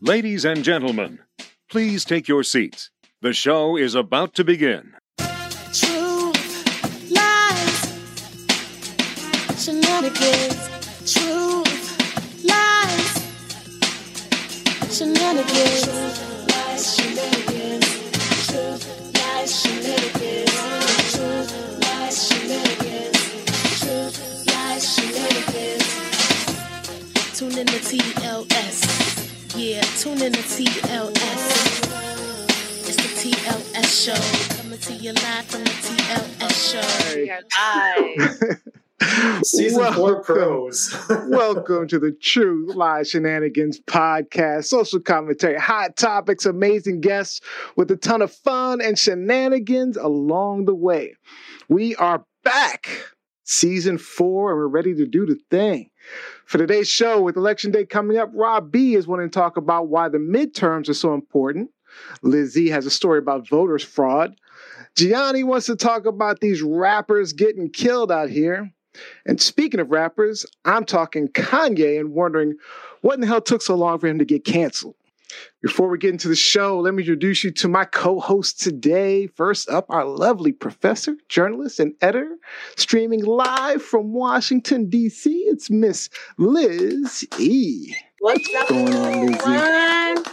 Ladies and gentlemen, please take your seats. The show is about to begin. Truth, lies, shenanigans. Truth, lies, shenanigans. Truth, lies, shenanigans. Truth, lies, shenanigans. Truth, lies, shenanigans. Tune in to TLS. Yeah, tune in to TLS. It's the TLS show. Coming to you live from the TLS show. We are live. Season four pros. Welcome to the Truth Lies Shenanigans podcast, social commentary, hot topics, amazing guests with a ton of fun and shenanigans along the way. We are back, season four, and we're ready to do the thing. For today's show, with election day coming up, Rob B is wanting to talk about why the midterms are so important. Lizzie has a story about voters fraud. Gianni wants to talk about these rappers getting killed out here. And speaking of rappers, I'm talking Kanye and wondering what in the hell took so long for him to get canceled. Before we get into the show, let me introduce you to my co host today. First up, our lovely professor, journalist, and editor, streaming live from Washington, D.C. It's Miss Liz E. What's up, going on, Lizzie? everyone?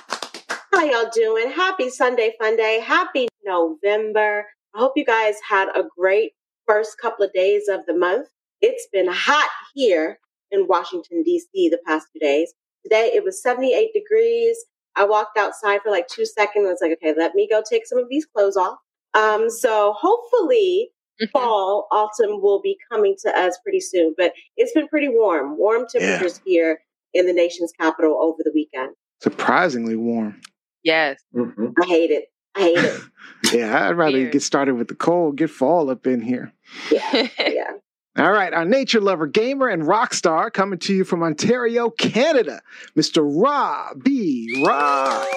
How y'all doing? Happy Sunday Fun Day. Happy November. I hope you guys had a great first couple of days of the month. It's been hot here in Washington, D.C. the past two days. Today it was 78 degrees. I walked outside for like two seconds. I was like, okay, let me go take some of these clothes off. Um, so hopefully fall, autumn will be coming to us pretty soon. But it's been pretty warm, warm temperatures here in the nation's capital over the weekend. Surprisingly warm. Yes. Mhm. I hate it. I hate it. Yeah, I'd rather Weird. get started with the cold, get fall up in here. Yeah, yeah. All right, our nature lover, gamer, and rock star coming to you from Ontario, Canada, Mr. Rob B. Rob.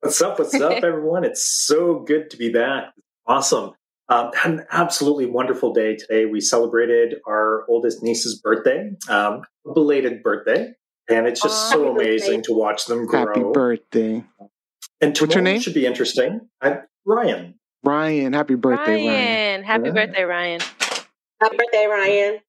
What's up? What's up, everyone? It's so good to be back. Awesome. Um, had an absolutely wonderful day today. We celebrated our oldest niece's birthday, um, a belated birthday, and it's just Aw. so Happy birthday. amazing to watch them grow. Happy birthday. And tomorrow What's your name? should be interesting. I, Ryan. Ryan, happy birthday, Ryan. Ryan. Happy Yeah. birthday, Ryan. Happy birthday, Ryan.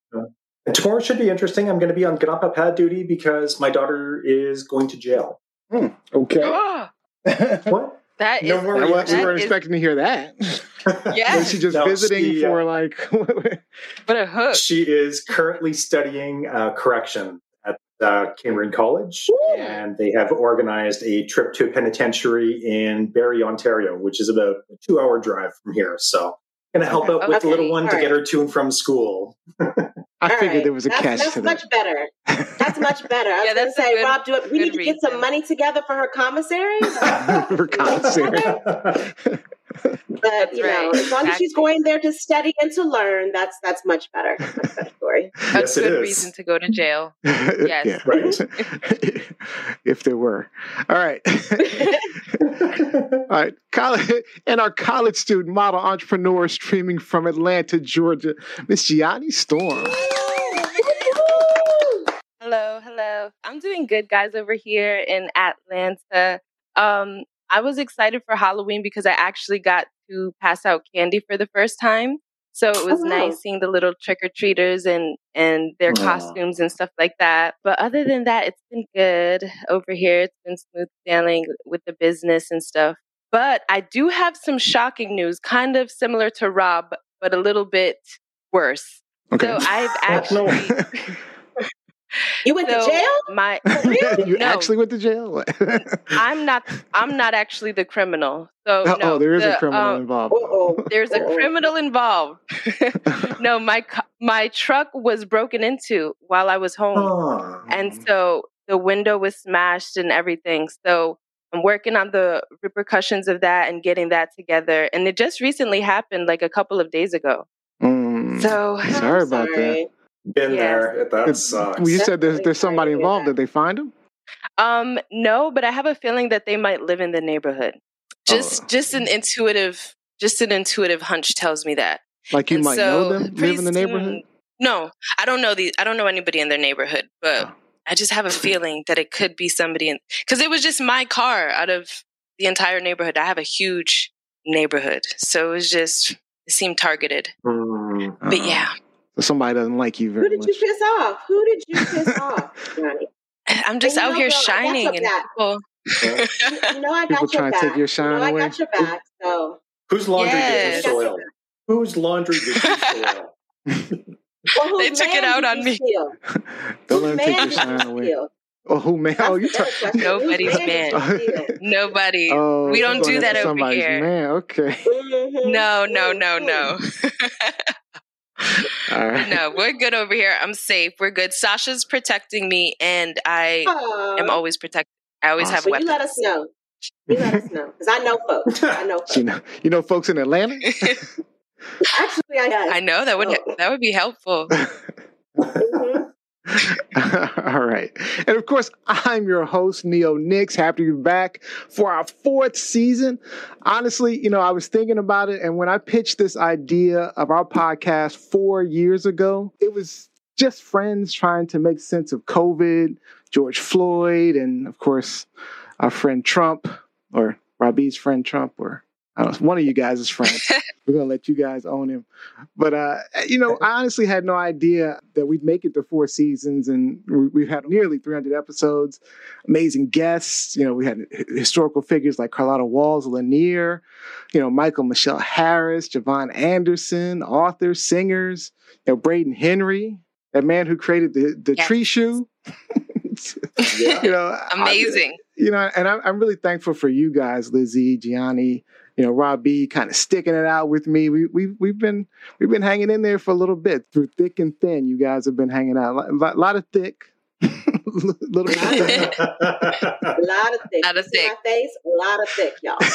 And tomorrow should be interesting. I'm going to be on Grandpa Pad duty because my daughter is going to jail. Okay. Oh, What? that is No more I wa- that we weren't is- expecting to hear that. Yeah. Was she just No, visiting she, uh, for like what a hook. She is currently studying uh, correction at uh, Cameron College, and they have organized a trip to a penitentiary in Barrie, Ontario, which is about a two-hour drive from here. So, going to help Okay. out with the little Okay, one to all get her to and from school. I All figured right. there was a that's, catch That's to much better. That's much better. I was Yeah, going to that's say, good- Rob, do it, we need to get some money together for her commissary. For commissary. But you know, as long as she's going there to study and to learn, that's that's much better. Much better story. A yes, it good reason to go to jail. Yes. Yeah. Right. if there were. All right. All right. College, and our college student model entrepreneur streaming from Atlanta, Georgia, Miss Gianni Storm. Hello, hello. I'm doing good, guys, over here in Atlanta. Um, I was excited for Halloween because I actually got to pass out candy for the first time. So it was wow. nice oh. seeing the little trick or treaters and and their Aw. costumes and stuff like that. But other than that, it's been good over here. It's been smooth sailing with the business and stuff. But I do have some shocking news, kind of similar to Rob, but a little bit worse. Okay. So I've actually You went so to jail? My you No. actually went to jail? I'm not I'm not actually the criminal. So oh, no, there is a criminal um, involved. Uh-oh. there's a criminal involved. no, my my truck was broken into while I was home, Aw. and so the window was smashed and everything. So I'm working on the repercussions of that and getting that together. And it just recently happened, like a couple of days ago. Mm. So I'm Sorry about that. Sorry. Been Yes. there. That It's- sucks. well, you said there's there's somebody sorry to hear involved. Did they find him? Um, no, but I have a feeling that they might live in the neighborhood. Just Oh. just an intuitive just an intuitive hunch tells me that. Like you And might so know them, pretty live in the neighborhood. soon- No, I don't know the I don't know anybody in their neighborhood, but Oh. I just have a feeling that it could be somebody in because it was just my car out of the entire neighborhood. I have a huge neighborhood, so it was just it seemed targeted. Mm. But Uh, yeah, so somebody doesn't like you very much. Who did much. you piss off? Who did you piss off, Gianni? I'm just out know, here girl, shining, your and back. people. You, you know I got People your trying to take your shine you know away. I got your back. So Whose laundry Yes. did you soil? Whose laundry did you soil? well, whose They took it out on me. Don't let them take your shine away. steal? Oh, who man? Oh, you talk. the better question. Nobody's man man. did you steal? Nobody. Oh, We don't do that after over somebody's here. Man, okay. Mhm, No, no, no, mhm. no. All right. no, we're good over here. I'm safe. We're good. Sasha's protecting me, and I Aw. am always protected. I always have Awesome. Well, you let us know. You let us know because I know folks. I know folks. You know, you know, folks in Atlanta. Actually, I guess. I know that would Oh. that would be helpful. Mhm. All right. And of course, I'm your host, Neo Nix. Happy to be back for our fourth season. Honestly, you know, I was thinking about it, and when I pitched this idea of our podcast four years ago, it was just friends trying to make sense of COVID, George Floyd, and of course, our friend Trump, or Robbie's friend Trump, or know, one of you guys is friend. We're gonna let you guys own him. But uh, you know, I honestly had no idea that we'd make it to four seasons, and we- we've had nearly 300 episodes. Amazing guests. You know, we had historical figures like Carlotta Walls, Lanier. You know, Michael Michelle Harris, Javon Anderson, authors, singers. You know, Braden Henry, that man who created the the Yes. tree shoe. Yeah. you know, I- Amazing. you know, and I'm, I'm really thankful for you guys, Lizzie, Gianni, you know, Rob B, kind of sticking it out with me. We we we've been we've been hanging in there for a little bit through thick and thin. You guys have been hanging out a lot, lot of thick, little bit of thin. A lot of thick. Lot of thick. My face, a lot of thick, y'all.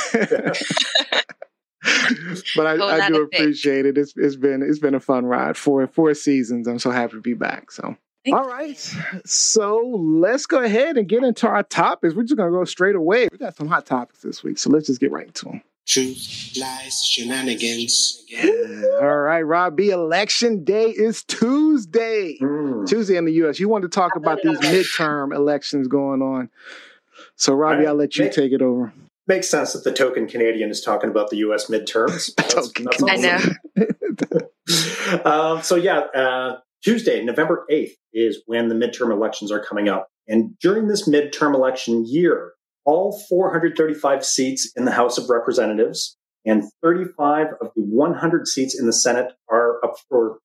but I, oh, I do of thick. appreciate it. It's it's been it's been a fun ride for four seasons. I'm so happy to be back. So. Thank All right, so let's go ahead and get into our topics. We're just gonna go straight away. We got some hot topics this week, so let's just get right into them. Truth, lies, shenanigans. All right, Rob B. Election day is Tuesday. Mm. Tuesday in the U.S. You want to talk about these midterm elections going on. So, Robbie, I'll let you Right. take it over. Makes sense that the token Canadian is talking about the U.S. midterms. That's- Token that's I know. um, so yeah, uh, Tuesday, November 8th is when the midterm elections are coming up. And during this midterm election year, all 435 seats in the House of Representatives and 35 of the 100 seats in the Senate are up for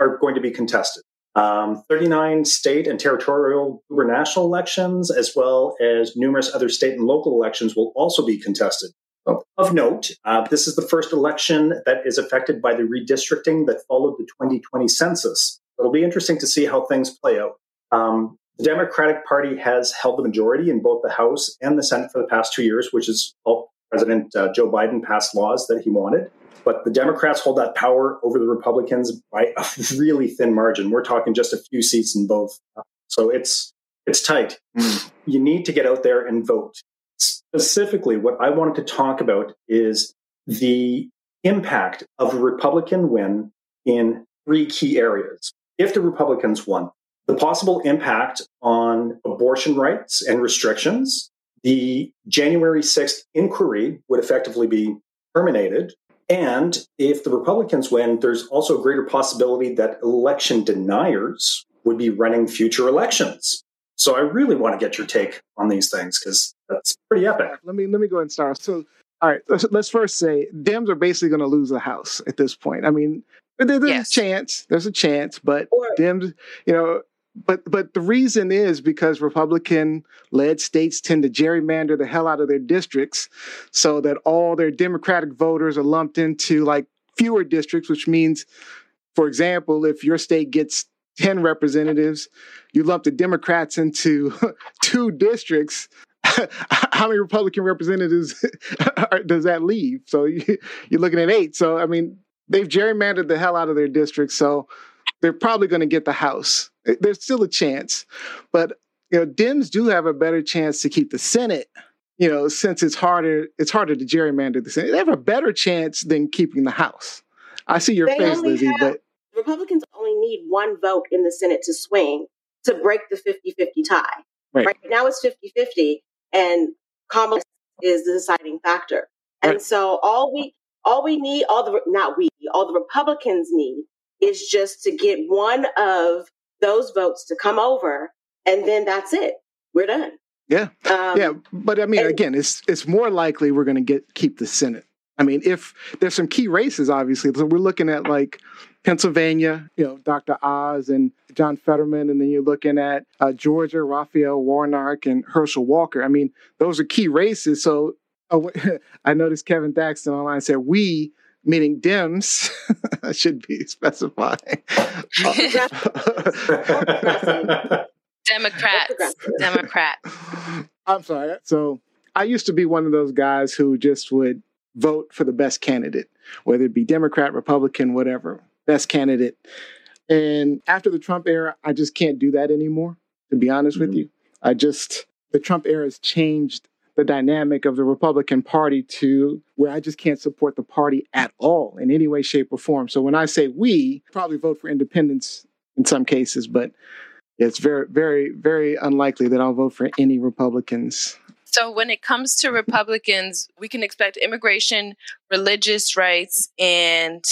are going to be contested. Um, 39 state and territorial gubernational elections, as well as numerous other state and local elections, will also be contested. Of note, uh, this is the first election that is affected by the redistricting that followed the 2020 census. It'll be interesting to see how things play out. Um, the Democratic Party has held the majority in both the House and the Senate for the past two years, which has helped President uh, Joe Biden pass laws that he wanted. But the Democrats hold that power over the Republicans by a really thin margin. We're talking just a few seats in both. So it's it's tight. You need to get out there and vote. Specifically, what I wanted to talk about is the impact of a Republican win in three key areas. If the Republicans won, the possible impact on abortion rights and restrictions, the January 6th inquiry would effectively be terminated. And if the Republicans win, there's also a greater possibility that election deniers would be running future elections. So I really want to get your take on these things because that's pretty epic. Let me let me go ahead and start. So, all right, let's, let's first say Dems are basically going to lose the House at this point. I mean, there, there's Yes. a chance. There's a chance, but Or Dems, you know, but but the reason is because Republican led states tend to gerrymander the hell out of their districts so that all their Democratic voters are lumped into like fewer districts, which means, for example, if your state gets 10 representatives, you lump the Democrats into two districts. How many Republican representatives does that leave? So you're looking at eight. So, I mean, they've gerrymandered the hell out of their districts. So they're probably going to get the House. There's still a chance, but you know, Dems do have a better chance to keep the Senate. You know, since it's harder, it's harder to gerrymander the Senate. They have a better chance than keeping the House. I see your They face, Lizzie, have- but Republicans only need one vote in the Senate to swing. to break the 50-50 tie. Right. Right, now it's 50-50 and Kamala is the deciding factor. And Right. so all we all we need, all the not we, all the Republicans need is just to get one of those votes to come over, and then that's it. We're done. Yeah. Um, yeah, but I mean, and- again, it's it's more likely we're going to get keep the Senate. I mean, if there's some key races, obviously, so we're looking at like Pennsylvania, you know, Dr. Oz and John Fetterman, and then you're looking at uh, Georgia, Raphael Warnock and Herschel Walker. I mean, those are key races. So oh, I noticed Kevin Thaxton online said we. Meaning Dems should be specified. Democrats, Democrat. I'm sorry. So I used to be one of those guys who just would vote for the best candidate, whether it be Democrat, Republican, whatever, best candidate. And after the Trump era, I just can't do that anymore, to be honest with Mhm. you. I just, the Trump era has changed the dynamic of the Republican Party to where I just can't support the party at all in any way, shape, or form. So when I say we, probably vote for independence in some cases, but it's very, very, very unlikely that I'll vote for any Republicans. So when it comes to Republicans, we can expect immigration, religious rights, and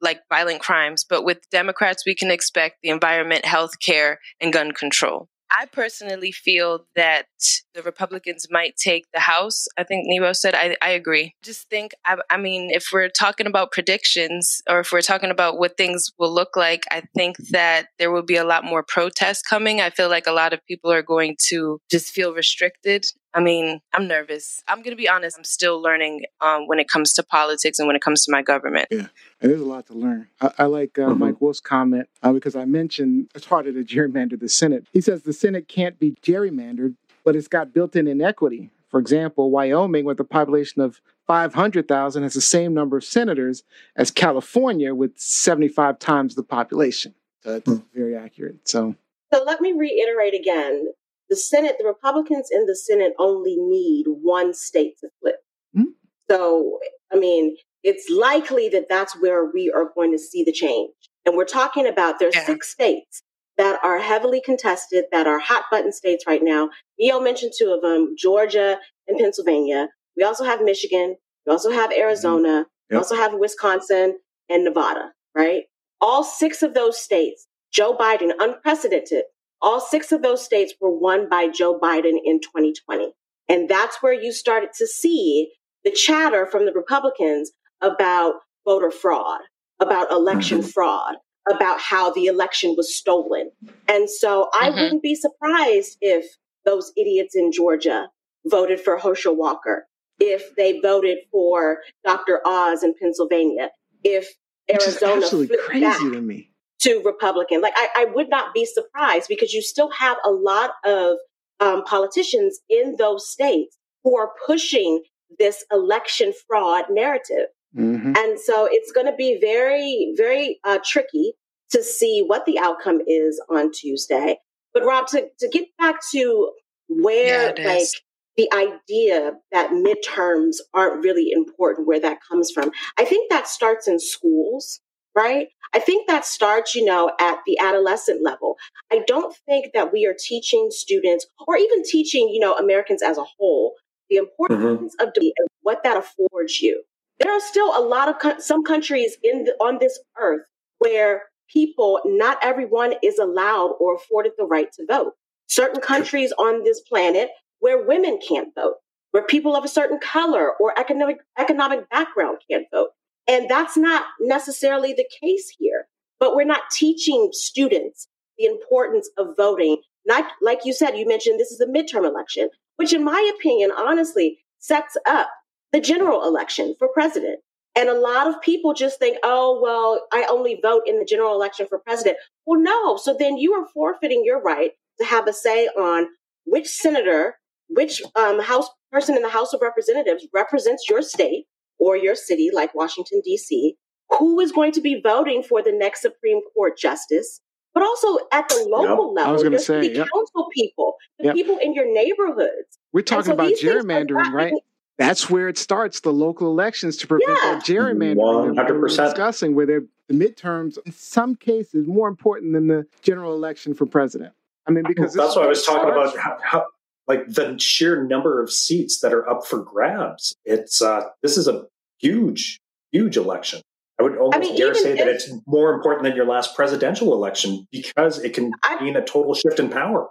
like violent crimes. But with Democrats, we can expect the environment, health care, and gun control. I personally feel that the Republicans might take the House. I think Nebo said, I, I agree. Just think, I, I mean, if we're talking about predictions or if we're talking about what things will look like, I think that there will be a lot more protests coming. I feel like a lot of people are going to just feel restricted. I mean, I'm nervous. I'm going to be honest, I'm still learning um, when it comes to politics and when it comes to my government. Yeah, and there's a lot to learn. I, I like uh, Mhm. Mike Wolf's comment uh, because I mentioned it's harder to gerrymander the Senate. He says the Senate can't be gerrymandered, but it's got built in inequity. For example, Wyoming, with a population of 500,000, has the same number of senators as California, with 75 times the population. So that's Hmm. very accurate. So, So let me reiterate again. The Senate, the Republicans in the Senate only need one state to flip. Hmm. So, I mean, it's likely that that's where we are going to see the change. And we're talking about there's Yeah. six states that are heavily contested, that are hot button states right now. Neo mentioned two of them, Georgia and Pennsylvania. We also have Michigan. We also have Arizona. We Yep. also have Wisconsin and Nevada, right? All six of those states, Joe Biden, unprecedented, all six of those states were won by Joe Biden in 2020. And that's where you started to see the chatter from the Republicans about voter fraud, about election fraud, about how the election was stolen. And so I Mhm. wouldn't be surprised if those idiots in Georgia voted for Herschel Walker, if they voted for Dr. Oz in Pennsylvania, if which is Arizona absolutely flipped crazy back to me. To Republican. Like I, I would not be surprised because you still have a lot of um, politicians in those states who are pushing this election fraud narrative. Mhm. And so it's going to be very, very uh, tricky to see what the outcome is on Tuesday. But Rob, to, to get back to where Yeah, like is. the idea that midterms aren't really important, where that comes from, I think that starts in schools, right? I think that starts, you know, at the adolescent level. I don't think that we are teaching students or even teaching, you know, Americans as a whole the mm-hmm. importance of debate and what that affords you. There are still a lot of co- some countries in the, on this earth where people, not everyone is allowed or afforded the right to vote. Certain countries on this planet where women can't vote, where people of a certain color or economic economic background can't vote. And that's not necessarily the case here. But we're not teaching students the importance of voting. Not like you said, you mentioned this is a midterm election, which in my opinion, honestly, sets up the general election for president. And a lot of people just think, oh, well, I only vote in the general election for president. Well, no. So then you are forfeiting your right to have a say on which senator, which um, House person in the House of Representatives represents your state or your city, like Washington, D.C., who is going to be voting for the next Supreme Court justice, but also at the local I level, was gonna your say, city yep. council people, the Yep. people in your neighborhoods. We're talking so about these things are gerrymandering, right? That's where it starts, the local elections to prevent Yeah. that gerrymandering that we were 100%. discussing, where the midterms, in some cases, more important than the general election for president. I mean, because That's is why I was it talking about starts how, how, like the sheer number of seats that are up for grabs. It's uh, this is a huge, huge election. I would almost mean, dare even say that it's more important than your last presidential election because it can I- mean a total shift in power.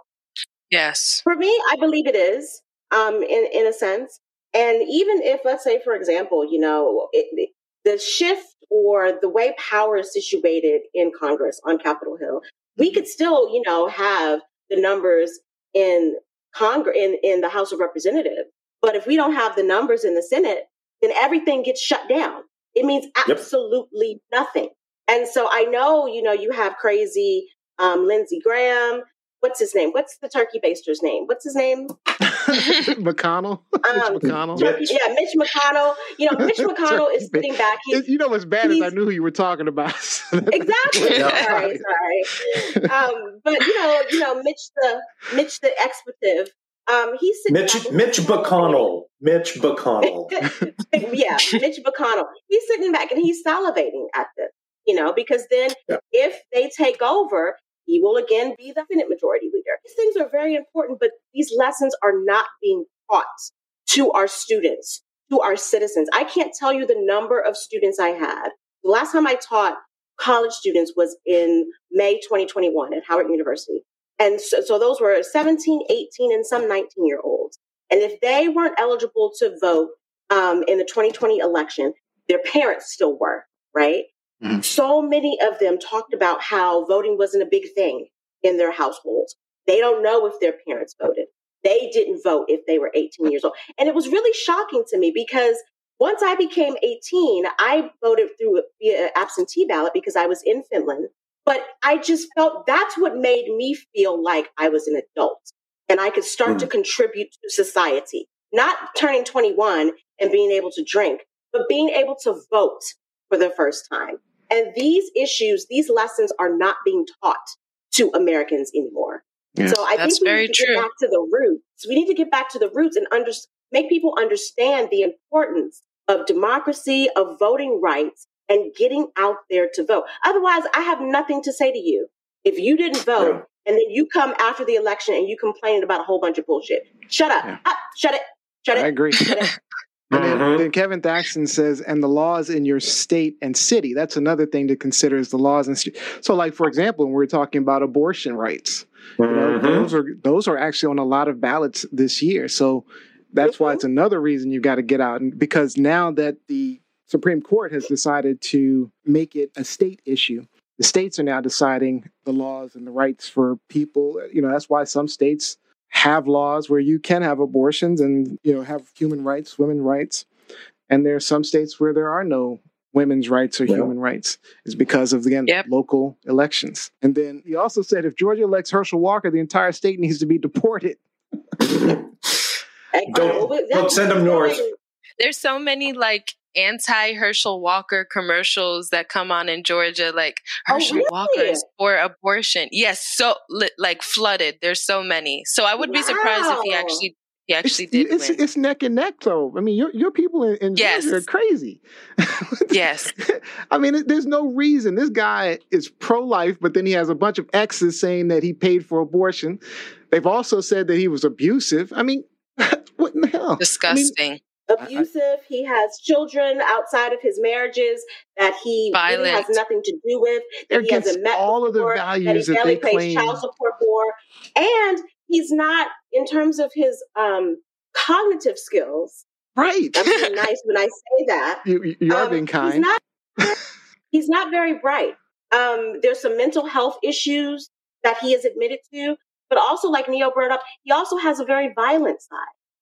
Yes. For me, I believe it is, um, in in a sense. And even if, let's say, for example, you know, it, it- the shift or the way power is situated in Congress on Capitol Hill, we could still, you know, have the numbers in Congress in in the House of Representatives. But if we don't have the numbers in the Senate, then everything gets shut down. It means Yep. absolutely nothing. And so I know, you know, you have crazy um, Lindsey Graham. What's his name? What's the turkey baster's name? What's his name? McConnell. Um, Mitch McConnell. Turkey- yeah, Mitch McConnell. You know, Mitch McConnell is sitting back. He's, you know what's bad is I knew who you were talking about. exactly. Sorry, sorry. Um, but you know, you know, Mitch the Mitch the expletive. Um, he's sitting Mitch back Mitch McConnell. Mitch McConnell. yeah, Mitch McConnell. He's sitting back and he's salivating at this, you know, because then Yeah. if they take over, he will again be the Senate Majority Leader. These things are very important, but these lessons are not being taught to our students, to our citizens. I can't tell you the number of students I had. The last time I taught college students was in May 2021 at Howard University. And so, so those were 17, 18, and some 19 year olds. And if they weren't eligible to vote um, in the 2020 election, their parents still were, right? Mhm. So many of them talked about how voting wasn't a big thing in their households. They don't know if their parents voted. They didn't vote if they were 18 years old. And it was really shocking to me because once I became 18, I voted through via absentee ballot because I was in Finland. But I just felt that's what made me feel like I was an adult and I could start to contribute to society. Not turning 21 and being able to drink, but being able to vote for the first time. And these issues, these lessons are not being taught to Americans anymore. Yeah. So I That's think we very need to true. get back to the roots. We need to get back to the roots and under, make people understand the importance of democracy, of voting rights, and getting out there to vote. Otherwise, I have nothing to say to you. If you didn't vote Yeah. and then you come after the election and you complain about a whole bunch of bullshit, shut up. Yeah. Ah, shut it. Shut it. I agree. Shut it. And then, Mhm. then Kevin Thaxton says, and the laws in your state and city. That's another thing to consider is the laws and st- so, like for example, when we're talking about abortion rights, you know, Mhm. those are those are actually on a lot of ballots this year. So that's why it's another reason you got to get out, and because now that the Supreme Court has decided to make it a state issue, the states are now deciding the laws and the rights for people. You know, that's why some states have laws where you can have abortions and you know have human rights, women rights, and there are some states where there are no women's rights or Yeah. human rights. It's because of again Yep. local elections. And then he also said if Georgia elects Herschel Walker, the entire state needs to be deported. Don't- don't send them north. There's so many like anti Herschel Walker commercials that come on in Georgia, like Oh, Herschel really? Walker is for abortion. Yes, so like flooded. There's so many. So I would be surprised if he actually he It's, actually did it's, win. it's neck and neck, though. I mean, your your people in, in Yes. Georgia are crazy. yes. I mean, it- there's no reason. This guy is pro life, but then he has a bunch of exes saying that he paid for abortion. They've also said that he was abusive. I mean, what in the hell? I mean, Disgusting. abusive. he has children outside of his marriages that he really has nothing to do with. That he hasn't against met all of the values that that he they barely pays claim. child support for, and he's not in terms of his um, cognitive skills. Right. I'm nice when I say that. You, you- you are Um, being He's kind. not, he's not very bright. Um, there's some mental health issues that he has admitted to, but also, like Neo brought up, he also has a very violent side.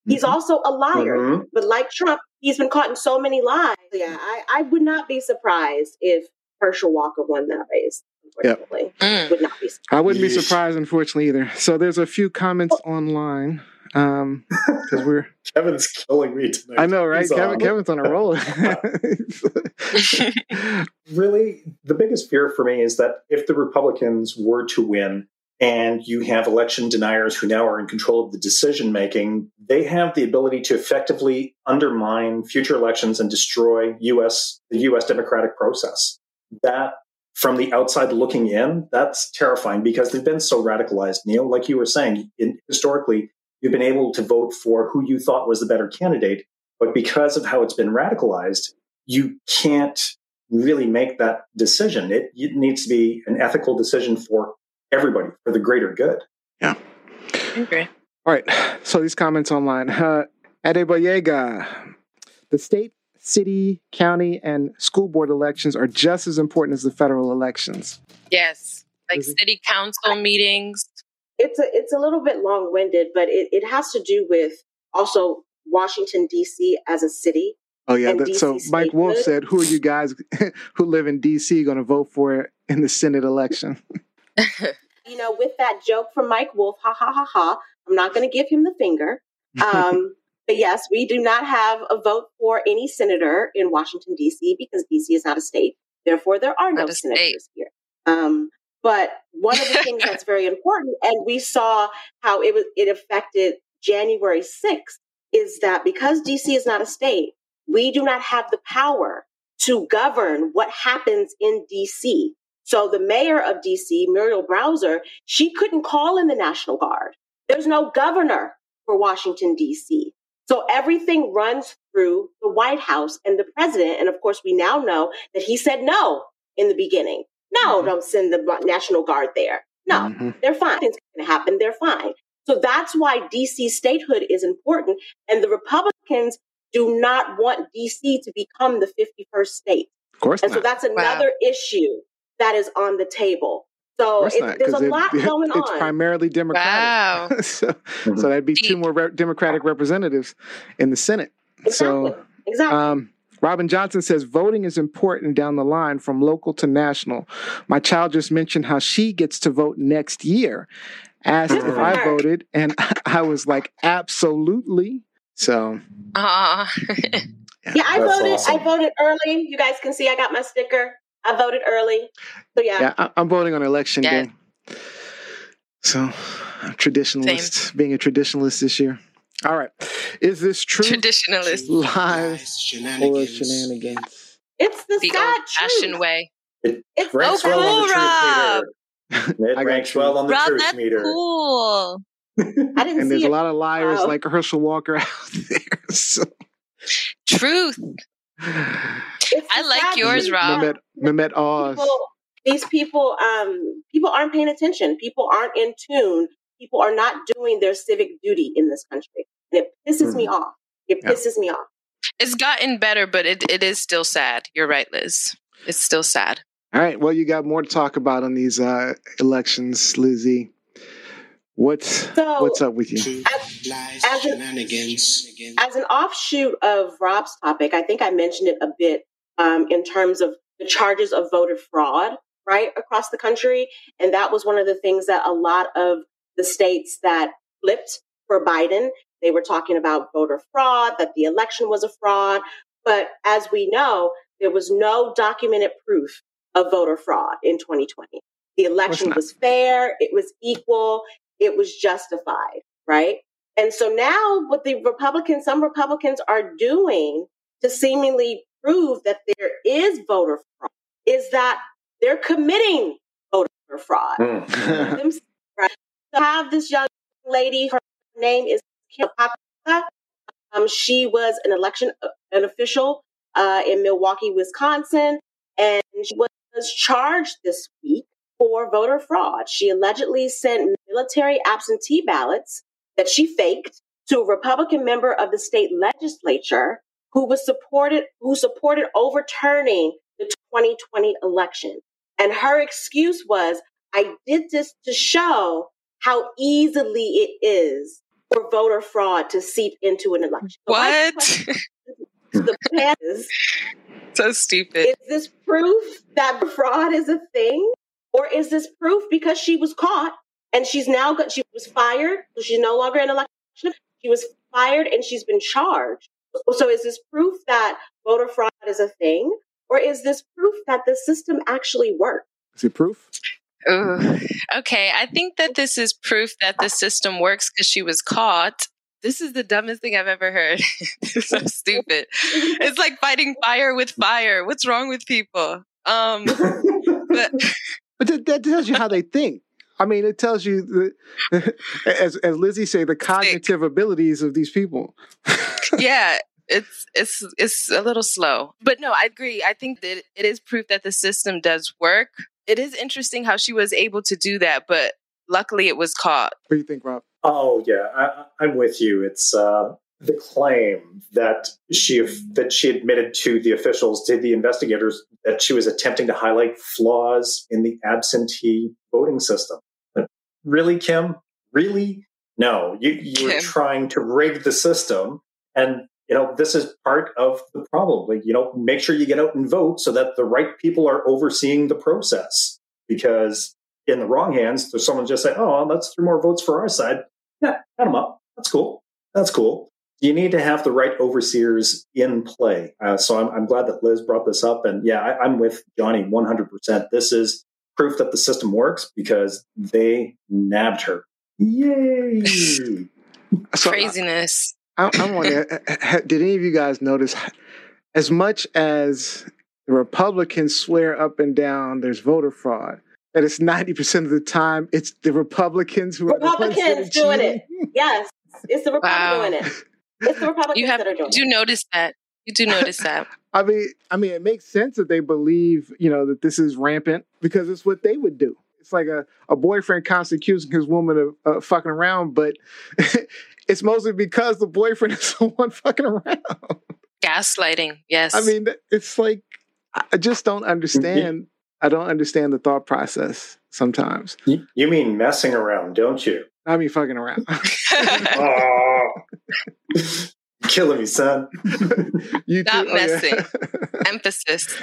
He's Mhm. also a liar. Mhm. But like Trump, he's been caught in so many lies. Yeah, I, I would not be surprised if Herschel Walker won that race. Unfortunately, Mm. would not be. Surprised. I wouldn't be surprised, unfortunately, either. So there's a few comments online because we're. Kevin's killing me tonight. I know, right? He's Kevin, on. Kevin's on a roll. really the biggest fear for me is that if the Republicans were to win and you have election deniers who now are in control of the decision making, they have the ability to effectively undermine future elections and destroy US the US democratic process. That from the outside looking in, that's terrifying because they've been so radicalized. Neil, like you were saying, in, historically, you've been able to vote for who you thought was the better candidate. But because of how it's been radicalized, you can't really make that decision. It, it needs to be an ethical decision for everybody, for the greater good. Yeah. Okay. All right. So these comments online. Uh, Adebayega, the state, city, county, and school board elections are just as important as the federal elections. Yes. Like Is it- city council meetings. it's a it's a little bit long winded, but it, it has to do with also Washington D.C. as a city. Oh yeah. That, so DC Mike Wolf statehood. said, "Who are you guys who live in D.C. going to vote for in the Senate election?" You know, with that joke from Mike Wolf, ha ha ha ha. I'm not going to give him the finger. Um, but yes, we do not have a vote for any senator in Washington D.C. because D.C. is not a state. Therefore, there are no Not state. senators here. Um, but one of the things that's very important, and we saw how it was it affected January 6th, is that because DC is not a state, we do not have the power to govern what happens in DC. So the mayor of DC, Muriel Bowser, she couldn't call in the National Guard. There's no governor for Washington, DC. So everything runs through the White House and the president. And of course, we now know that he said no in the beginning. No, Mhm. don't send the National Guard there. No, Mhm. they're fine. It's going to happen. They're fine. So that's why DC statehood is important. And the Republicans do not want DC to become the 51st state. Of course And so that's another issue that is on the table. So it, not. there's a it- lot going it's on. It's primarily Democratic. Wow. so, so that'd be two more re- Democratic representatives in the Senate. exactly. So exactly. Um, Robin Johnson says voting is important down the line from local to national. My child just mentioned how she gets to vote next year. Asked if I voted, and I was like, absolutely. So, Aw. yeah, I That's voted. awesome. I voted early. You guys can see I got my sticker. I voted early. So yeah, yeah, I, I'm voting on election Yeah. day. So, I'm traditionalist, being a traditionalist this year. All right. Is this true? Traditionalist. Live Lies, or shenanigans. shenanigans? it's the, The sad old fashioned truth. way. It's ranks the well on the truth meter. It ranks you. well on the Rob, truth that's meter. cool. I didn't And there's see a lot of liars Wow. like Herschel Walker out there. So, Truth. It's I like yours. Rob. Mehmet, Mehmet Oz. People, these people, um, people aren't paying attention. People aren't in tune. People are not doing their civic duty in this country, and it pisses me off. It Yeah. pisses me off. It's gotten better, but it, it is still sad. You're right, Liz. It's still sad. All right. Well, you got more to talk about on these uh, elections, Lizzie. What's So- what's up with you? As- lies, as a- As an offshoot of Rob's topic, I think I mentioned it a bit um, in terms of the charges of voter fraud, right, across the country. And that was one of the things that a lot of the states that flipped for Biden, they were talking about voter fraud, that the election was a fraud. But as we know, there was no documented proof of voter fraud in 2020. The election was fair, it was equal, it was justified, right? And so now what the Republicans, some Republicans are doing to seemingly prove that there is voter fraud is that they're committing voter fraud. Mm. Right? So have this young lady, her name is Kim Zapata. Um, she was an election, an official uh, in Milwaukee, Wisconsin, and she was charged this week for voter fraud. She allegedly sent military absentee ballots that she faked to a Republican member of the state legislature who was supported who supported overturning the 2020 election. And her excuse was, I did this to show how easily it is for voter fraud to seep into an election. What? the panel is, so stupid. is this proof that fraud is a thing? Or is this proof because she was caught and she's now got, she was fired, so she's no longer in election. She was fired and she's been charged. So is this proof that voter fraud is a thing? Or is this proof that the system actually works? Is it proof? Ooh. Okay, I think that this is proof that the system works because she was caught. This is the dumbest thing I've ever heard. it's so stupid. It's like fighting fire with fire. What's wrong with people? Um, But But that, that tells you how they think. I mean, it tells you, the, as as Lizzie say, the cognitive abilities of these people. yeah, it's it's it's a little slow. But no, I agree. I think that it is proof that the system does work. It is interesting how she was able to do that, but luckily it was caught. What do you think, Rob? Oh yeah, I, I'm with you. It's uh, the claim that she that she admitted to the officials, to the investigators, that she was attempting to highlight flaws in the absentee voting system. Really, Kim? Really? No, you you were Kim. trying to rig the system, and you know this is part of the problem. Like, you know, make sure you get out and vote so that the right people are overseeing the process. Because in the wrong hands, there's someone just saying, "Oh, that's three more votes for our side." Yeah, add them up. That's cool. That's cool. You need to have the right overseers in play. Uh, so I'm, I'm glad that Liz brought this up. And yeah, I, I'm with Gianni 100%. This is proof that the system works because they nabbed her. Yay! So, uh, Craziness. I, I want to. Did any of you guys notice? As much as the Republicans swear up and down there's voter fraud, that it's ninety percent of the time it's the Republicans who are the ones that Republicans are doing cheating. it. Yes, it's the Republicans Wow. doing it. It's the Republicans You have that are doing do it. notice that. You do notice that. I mean, I mean, it makes sense that they believe, you know, that this is rampant because it's what they would do. It's like a, a boyfriend constantly accusing his woman of uh, fucking around, but it's mostly because the boyfriend is the one fucking around. Gaslighting. Yes. I mean, it's like I I just don't understand. I don't understand the thought process sometimes. you, you mean messing around, don't you? I mean, fucking around. Oh, killing me, son. you Stop too? Okay. messing. emphasis.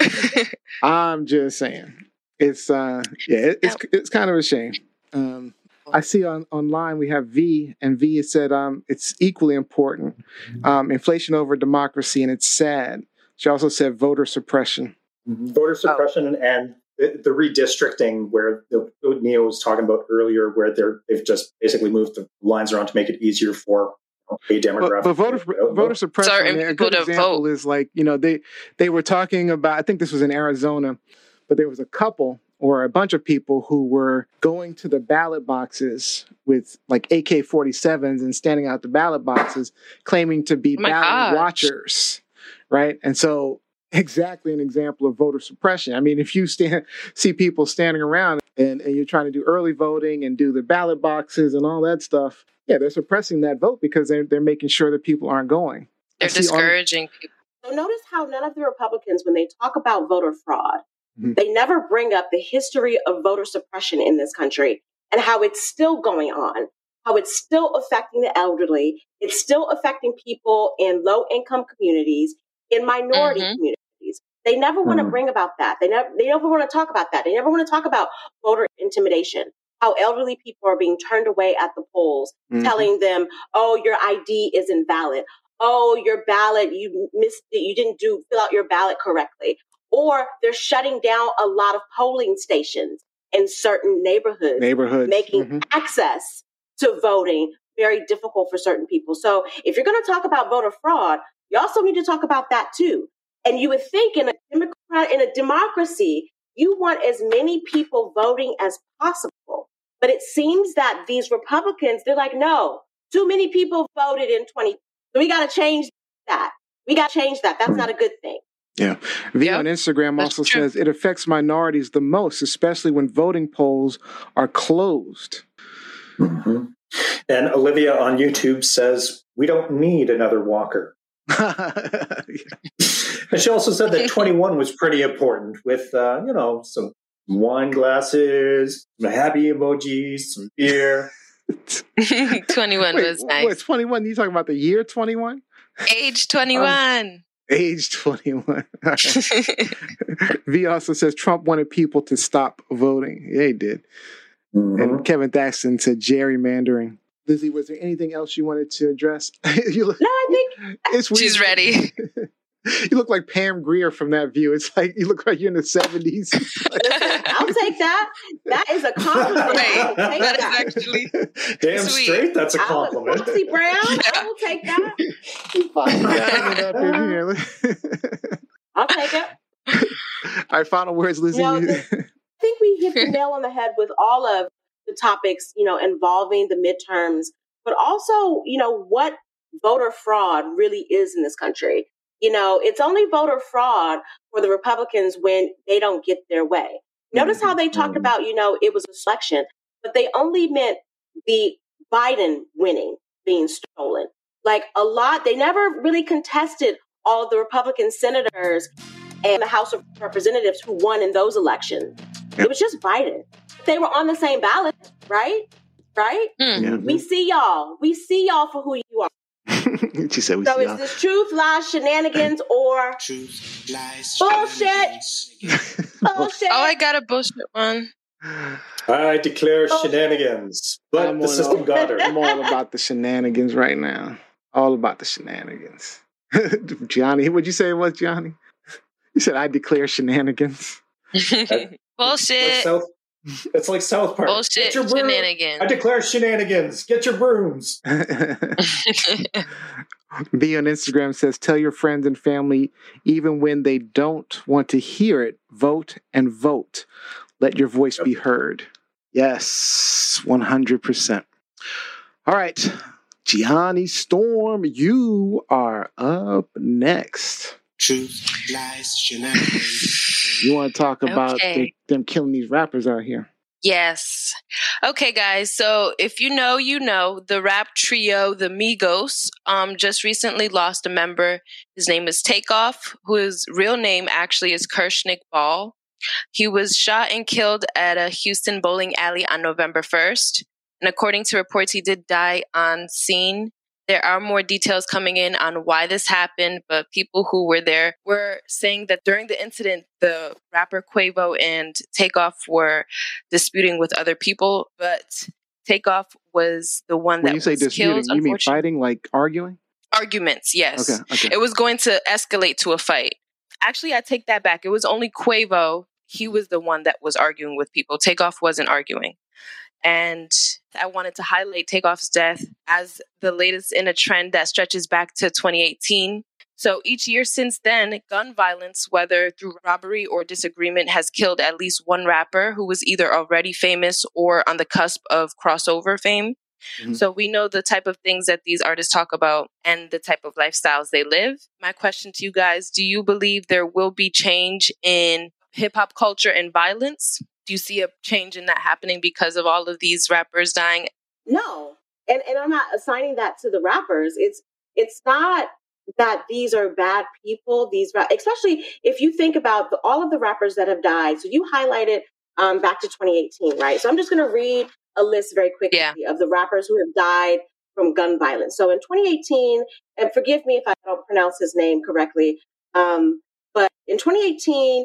I'm just saying. It's uh yeah, it, it's it's kind of a shame. Um I see on online we have V and V has said um it's equally important. Um inflation over democracy and it's sad. She also said voter suppression. voter suppression and the, the redistricting where the, what Neil was talking about earlier, where they're they've just basically moved the lines around to make it easier for you know, a demographic. But, but voter vote. voter suppression. Certain I mean, a good example vote. is like you know they they were talking about. I think this was in Arizona, but there was a couple or a bunch of people who were going to the ballot boxes with like AK 47s and standing out the ballot boxes, claiming to be Oh ballot gosh. watchers, right? And so exactly an example of voter suppression. I mean, if you stand see people standing around and, and you're trying to do early voting and do the ballot boxes and all that stuff, yeah, they're suppressing that vote because they're they're making sure that people aren't going. They're see on- discouraging people. So notice how none of the Republicans, when they talk about voter fraud, Mhm. they never bring up the history of voter suppression in this country and how it's still going on, how it's still affecting the elderly, it's still affecting people in low income communities, in minority Mhm. communities. They never want to Mhm. bring about that. They never they never want to talk about that. They never want to talk about voter intimidation. How elderly people are being turned away at the polls, Mhm. telling them, "Oh, your ID is invalid. Oh, your ballot you missed it. You didn't do fill out your ballot correctly." Or they're shutting down a lot of polling stations in certain neighborhoods, neighborhoods. making Mhm. access to voting very difficult for certain people. So, if you're going to talk about voter fraud, you also need to talk about that too. And you would think in a democrat in a democracy, you want as many people voting as possible. But it seems that these Republicans, they're like, no, too many people voted in 20. So we got to change that. We got to change that. That's not a good thing. Yeah. V Yep, on Instagram that's also true. says it affects minorities the most, especially when voting polls are closed. Mhm. And Olivia on YouTube says, We don't need another walker. And she also said that 21 was pretty important with, uh, you know, some wine glasses, some happy emojis, some beer. 21 Wait, was nice. What, 21? You talking about the year 21? Age 21. Age 21. v also says Trump wanted people to stop voting. Yeah, he did. Mhm. And Kevin Thaxton said gerrymandering. Lizzie, was there anything else you wanted to address? you look, No, I think it's weird. She's ready. You look like Pam Grier from that view. It's like you look like you're in the 70s. I'll take that. That is a compliment. Wait, I'll that is actually Damn Sweet. straight, that's a compliment. Foxy Brown, I will take that. Fucking gagging up in here. I'll take it. All All right, final words, Lizzie. No, I think we hit the nail on the head with all of the topics, you know, involving the midterms, but also, you know, what voter fraud really is in this country. You know, it's only voter fraud for the Republicans when they don't get their way. Notice how they talked Mhm. about, you know, it was a selection, but they only meant the Biden winning being stolen. Like a lot, they never really contested all the Republican senators and the House of Representatives who won in those elections. It was just Biden. They were on the same ballot, right? Right? Hmm. We see y'all. We see y'all for who you are. she said we So see is y'all. this truth, lies, shenanigans, or Truth, lies, Bullshit. bullshit? Oh, I got a bullshit one. I declare Oh. shenanigans, but I'm the system all- got her. I'm all about the shenanigans right now. All about the shenanigans. Gianni, what'd you say it was, Gianni? You said I declare shenanigans. Bullshit. South, it's like South Park. Bullshit Get your broom- shenanigans. I declare shenanigans. Get your brooms. B on Instagram says, Tell your friends and family, even when they don't want to hear it, vote and vote. Let your voice be heard. Yes, 100%. All right, Gianni Storm, you are up next. Truth, lies, shenanigans. You want to talk about Okay. they- them killing these rappers out here? Yes. Okay, guys. So if you know, you know, the rap trio, the Migos, um, just recently lost a member. His name is Takeoff, whose real name actually is Kirsnick Ball. He was shot and killed at a Houston bowling alley on November 1st. And according to reports, he did die on scene. There are more details coming in on why this happened, but people who were there were saying that during the incident, the rapper Quavo and Takeoff were disputing with other people, but Takeoff was the one that When you say disputing, killed. you mean fighting, like arguing? Arguments, yes. Okay, okay. It was going to escalate to a fight. Actually, I take that back. It was only Quavo. He was the one that was arguing with people. Takeoff wasn't arguing. And I wanted to highlight Takeoff's death as the latest in a trend that stretches back to 2018. So each year since then, gun violence, whether through robbery or disagreement, has killed at least one rapper who was either already famous or on the cusp of crossover fame. Mhm. So we know the type of things that these artists talk about and the type of lifestyles they live. My question to you guys do you believe there will be change in hip hop culture and violence? Do you see a change in that happening because of all of these rappers dying? No, and and I'm not assigning that to the rappers. It's it's not that these are bad people. These especially if you think about the, all of the rappers that have died. So you highlighted um, back to 2018, right? So I'm just going to read a list very quickly Yeah. of the rappers who have died from gun violence. So in 2018, and forgive me if I don't pronounce his name correctly, um, but in 2018,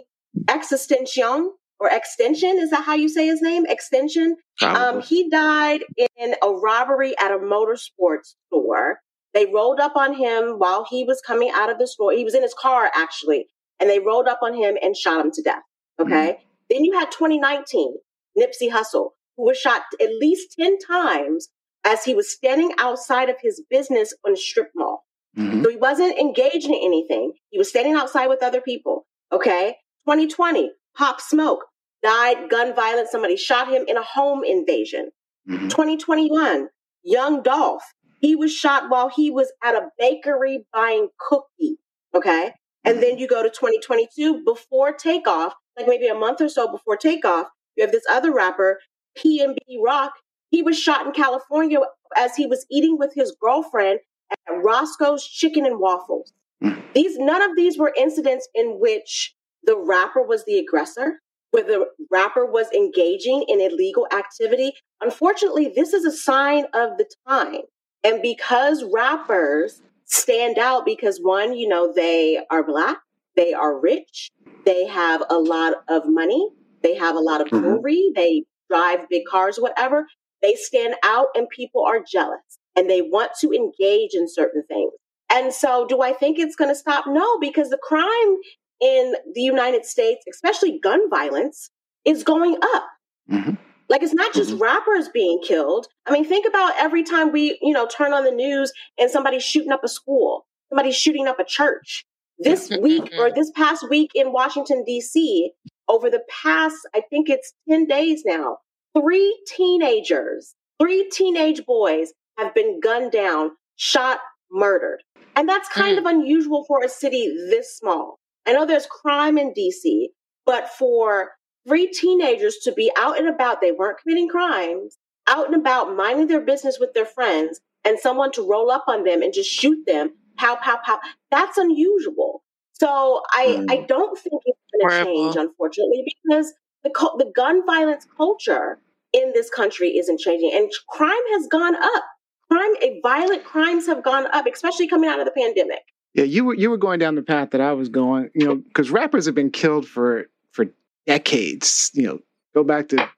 Extension or Extension is that how you say his name? Extension. Um, he died in a robbery at a motorsports store. They rolled up on him while he was coming out of the store. He was in his car actually, and they rolled up on him and shot him to death. Okay. Then you had 2019 Nipsey Hussle, who was shot at least 10 times as he was standing outside of his business on a strip mall. Mhm. So he wasn't engaged in anything. He was standing outside with other people. Okay. 2020, Pop Smoke died, gun violence. Somebody shot him in a home invasion. Mhm. 2021, Young Dolph. He was shot while he was at a bakery buying cookies. Okay. And then you go to 2022 before takeoff, like maybe a month or so before takeoff, you have this other rapper, PNB Rock. He was shot in California as he was eating with his girlfriend at Roscoe's Chicken and Waffles. Mm. These none of these were incidents in which the rapper was the aggressor, where the rapper was engaging in illegal activity. Unfortunately, this is a sign of the time. And because rappers stand out because one, you know, they are black, they are rich, they have a lot of money, they have a lot of Mhm. jewelry, they drive big cars, whatever. They stand out and people are jealous and they want to engage in certain things. And so, do I think it's going to stop? No, because the crime in the United States, especially gun violence, is going up. Mhm. Like it's not just rappers being killed. I mean, think about every time we, you know, turn on the news and somebody's shooting up a school, somebody's shooting up a church. This week or this past week in Washington, D.C., over the past, I think it's 10 days now, three teenagers, three teenage boys have been gunned down, shot, murdered. And that's kind Mm. of unusual for a city this small. I know there's crime in DC, but for three teenagers to be out and about, they weren't committing crimes, out and about minding their business with their friends, and someone to roll up on them and just shoot them, pow, pow, pow, that's unusual. So I, I don't think it's going to change, unfortunately, because the, cul- the gun violence culture in this country isn't changing, and crime has gone up. Crime, eh, violent crimes have gone up, especially coming out of the pandemic. Yeah, you were you were going down the path that I was going. You know, because rappers have been killed for for decades. You know, go back to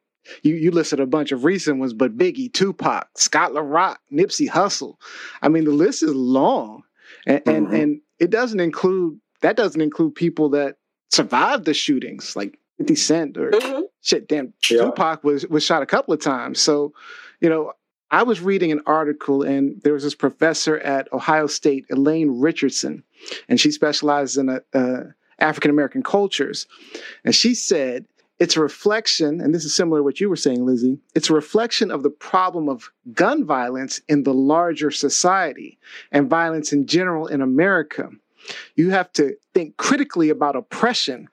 you. You listed a bunch of recent ones, but Biggie, Tupac, Scott La Rock, Nipsey Hussle. I mean, the list is long, and and, Mhm. and it doesn't include that doesn't include people that survived the shootings, like Fifty Cent or Mhm. shit. Damn, Yeah. Tupac was was shot a couple of times. So, you know, I was reading an article, and there was this professor at Ohio State, Elaine Richardson, and she specializes in uh, uh, African American cultures. And she said it's a reflection, and this is similar to what you were saying, Lizzie. It's a reflection of the problem of gun violence in the larger society and violence in general in America. You have to think critically about oppression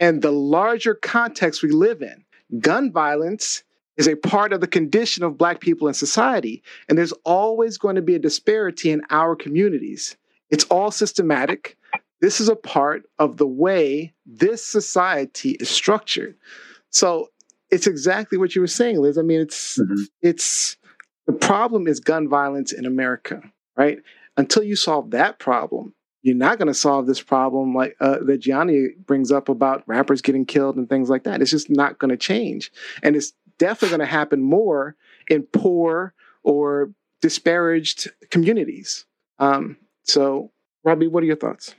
and the larger context we live in. Gun violence is a part of the condition of Black people in society, and there's always going to be a disparity in our communities. It's all systematic. This is a part of the way this society is structured. So it's exactly what you were saying, Liz. I mean, it's Mhm. it's the problem is gun violence in America, right? Until you solve that problem, you're not going to solve this problem like uh, that Gianni brings up about rappers getting killed and things like that. It's just not going to change, and it's definitely going to happen more in poor or disparaged communities. Um, so, Robbie, what are your thoughts?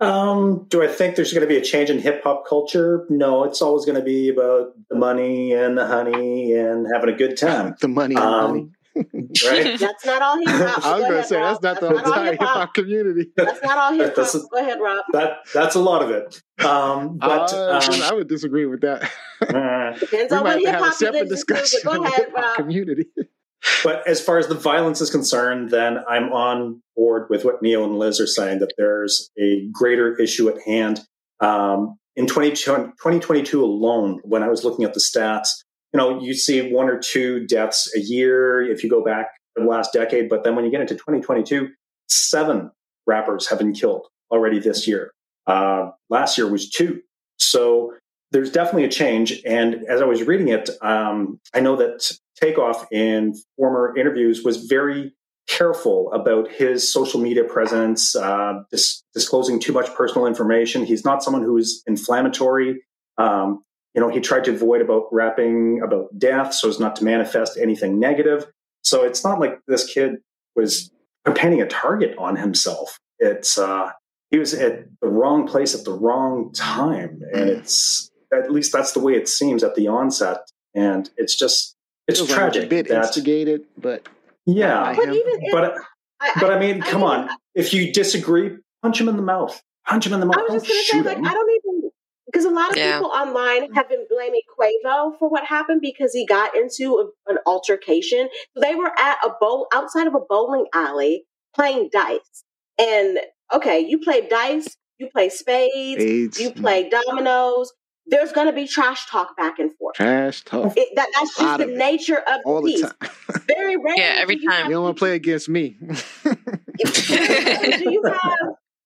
Um, do I think there's going to be a change in hip hop culture? No, it's always going to be about the money and the honey and having a good time, The money, and Um, money. Right? That's not all hip hop. I was going to say Rob. that's not the That's all entire hip hop community. That's not all hip hop. Go ahead, Rob. that that's a lot of it. Um, but Uh, um, I would disagree with that. uh, Depends we on might what have hip a hop you separate discussion But on go ahead, Rob. community. But as far as the violence is concerned, then I'm on board with what Neil and Liz are saying that there's a greater issue at hand. Um, in 20, 2022 alone, when I was looking at the stats, you know, you see one or two deaths a year if you go back the last decade. But then when you get into 2022, seven rappers have been killed already this year. Uh, last year was two. So there's definitely a change. And as I was reading it, um, I know that Takeoff in former interviews was very careful about his social media presence, uh, dis- disclosing too much personal information. He's not someone who is inflammatory. Um, you know, he tried to avoid about rapping about death so as not to manifest anything negative. So it's not like this kid was painting a target on himself. It's uh, he was at the wrong place at the wrong time, and it's at least that's the way it seems at the onset. And it's just it's Feels like a tragic bit that instigated, but yeah, But him. even if, but I, but I mean, I come mean, on. If you disagree, punch him in the mouth. Punch him in the mouth. I was Don't just going to say, shoot like. I don't even because a lot of Yeah. people online have been blaming Quavo for what happened because he got into a, an altercation. They were at a bowl outside of a bowling alley playing dice, and okay, you play dice, you play spades, AIDS, you mm-hmm. play dominoes. There's going to be trash talk back and forth. trash talk It, that, that's Lot just the of it. nature of all the the piece. time. Very rarely. Yeah, every you time. You don't want to play against me. do you have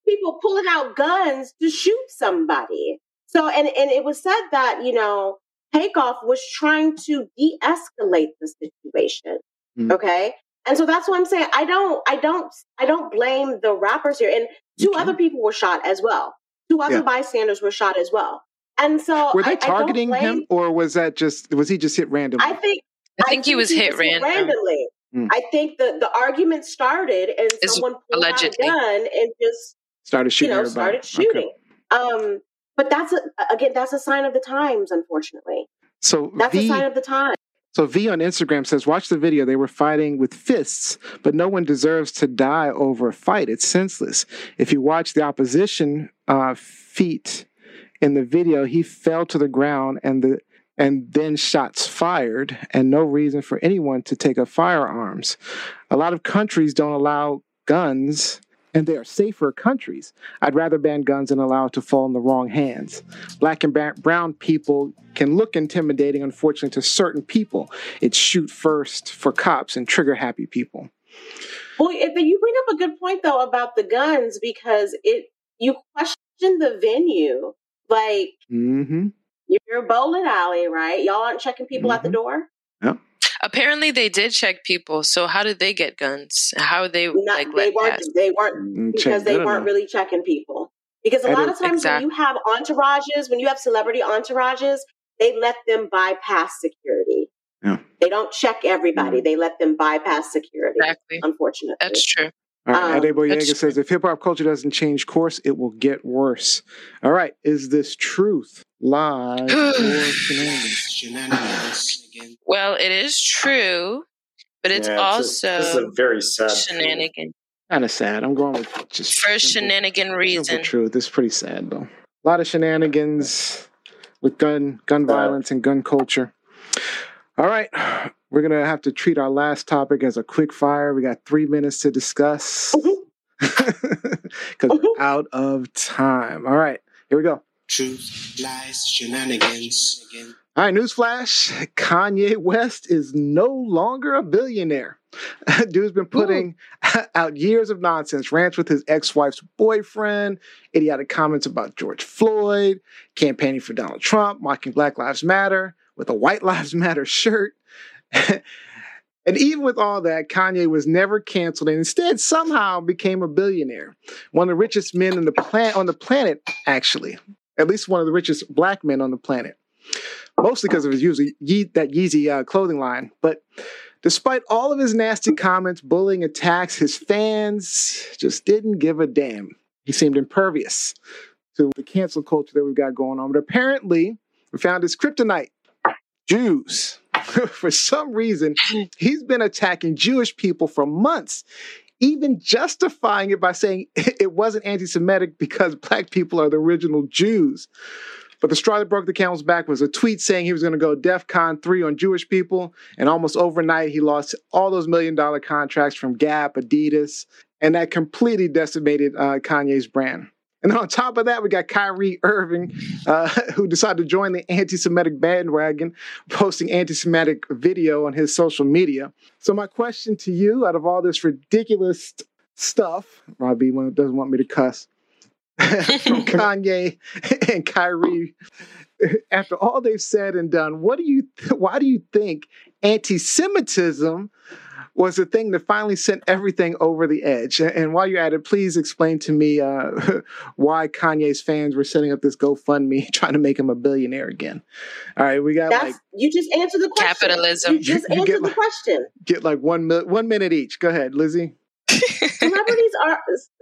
people pulling out guns to shoot somebody? So, and and it was said that you know Takeoff was trying to de-escalate the situation. Mm. Okay, and so that's what I'm saying. I don't, I don't, I don't blame the rappers here. And two Okay. other people were shot as well. Two other Yeah. bystanders were shot as well. And so, Were they I- I targeting blame- him, or was that just was he just hit randomly? I think I think he was hit random. randomly. Hmm. I think the the argument started and Is- someone pulled allegedly. out a gun and just started shooting. you know everybody. started shooting. Um, but that's a, again that's a sign of the times. Unfortunately, So that's a sign of the time. So V on Instagram says, watch the video. They were fighting with fists, but no one deserves to die over a fight. It's senseless. If you watch the opposition uh, feet in the video, he fell to the ground and the and then shots fired, and no reason for anyone to take up firearms. A lot of countries don't allow guns, and they are safer countries. I'd rather ban guns and allow it to fall in the wrong hands. Black and brown people can look intimidating, unfortunately, to certain people. It's shoot first for cops and trigger happy people. Well, if you bring up a good point though about the guns because it you question the venue. Like Mm-hmm. you're a bowling alley, right? Y'all aren't checking people at the Mhm. door. Apparently, they did check people. So how did they get guns? How would they Not, like they let weren't. pass? They weren't Mm, because check they weren't enough. really checking people. Because a I lot don't- of times Exactly. when you have entourages, when you have celebrity entourages, they let them bypass security. Yeah. They don't check everybody. They let them bypass security. Exactly. Unfortunately, That's true. All right, Um, Ade Boyega says if hip hop culture doesn't change course, it will get worse. All right, is this truth, lies, or shenanigans? Shenanigans. Well, it is true, but it's Yeah, this also this is a very sad shenanigan Kind of sad. I'm going with just for simple- shenanigan reason. truth. This is pretty sad though. A lot of shenanigans with gun gun violence and gun culture. All right, we're gonna have to treat our last topic as a quick fire. We got three minutes to discuss mm-hmm. because we're mm-hmm. out of time. All right, here we go. Truth, lies, shenanigans. Again. All right, newsflash Kanye West is no longer a billionaire. Dude's been putting out years of nonsense, rants with his ex wife's boyfriend, idiotic comments about George Floyd, campaigning for Donald Trump, mocking Black Lives Matter with a White Lives Matter shirt. and even with all that, Kanye was never canceled and instead somehow became a billionaire. One of the richest men the on the planet, actually. At least one of the richest black men on the planet mostly because of his Yeezy, Ye- that Yeezy uh, clothing line. But despite all of his nasty comments, bullying, attacks, his fans just didn't give a damn. He seemed impervious to the cancel culture that we've got going on. But apparently, we found his kryptonite Jews. for some reason, he's been attacking Jewish people for months. Even justifying it by saying it wasn't anti Semitic because black people are the original Jews. But the straw that broke the camel's back was a tweet saying he was going to go DEF CON 3 on Jewish people. And almost overnight, he lost all those million dollar contracts from Gap, Adidas, and that completely decimated uh, Kanye's brand. And then on top of that, we got Kyrie Irving, uh, who decided to join the anti Semitic bandwagon, posting anti Semitic video on his social media. So, my question to you out of all this ridiculous stuff, Robbie doesn't want me to cuss, from Kanye and Kyrie. After all they've said and done, what do you? Why do you think anti-Semitism was the thing that finally sent everything over the edge? And while you're at it, please explain to me uh, why Kanye's fans were setting up this GoFundMe trying to make him a billionaire again. All right, we got that's like you just answered the question. Capitalism. You just You- you get answered the my- question. get like one one minute each. Go ahead, Lizzie. celebrities are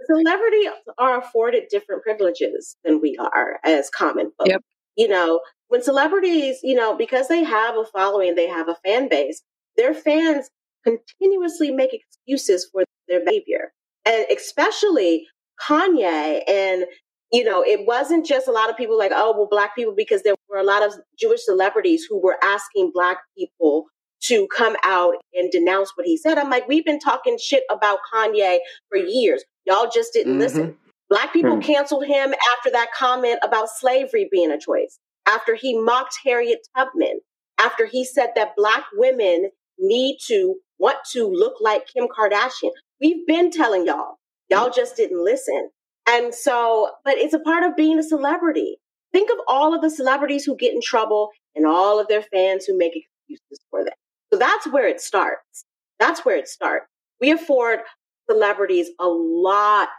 celebrities are afforded different privileges than we are as common folk. Yep. You know, when celebrities, you know, because they have a following, they have a fan base, their fans continuously make excuses for their behavior. And especially Kanye and you know, it wasn't just a lot of people like, oh, well, black people, because there were a lot of Jewish celebrities who were asking black people to come out and denounce what he said. I'm like, we've been talking shit about Kanye for years. Y'all just didn't Mhm. listen. Black people Hmm. canceled him after that comment about slavery being a choice, after he mocked Harriet Tubman, after he said that black women need to want to look like Kim Kardashian. We've been telling y'all. Y'all just didn't listen. And so, but it's a part of being a celebrity. Think of all of the celebrities who get in trouble and all of their fans who make excuses for them. So that's where it starts. That's where it starts. We afford celebrities a lot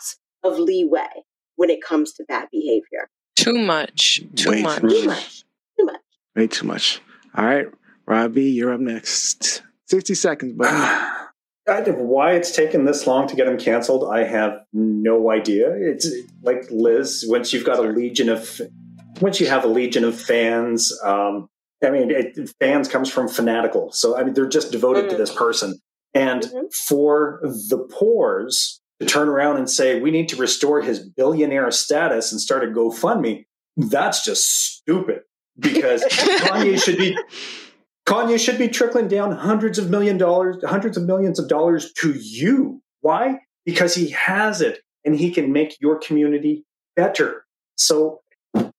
of leeway when it comes to bad behavior. Too much. Too Way much. Too much. Too much. Way too much. All right, Robbie, you're up next. Sixty seconds, buddy. Why it's taken this long to get him canceled, I have no idea. It's like Liz, once you've got a legion of, once you have a legion of fans, um, I mean, it, fans comes from fanatical. So, I mean, they're just devoted to Mm. this person. And Mhm. for the poors to turn around and say, we need to restore his billionaire status and start a GoFundMe, that's just stupid because Kanye should be. Kanye should be trickling down hundreds of million dollars, hundreds of millions of dollars to you. Why? Because he has it and he can make your community better. So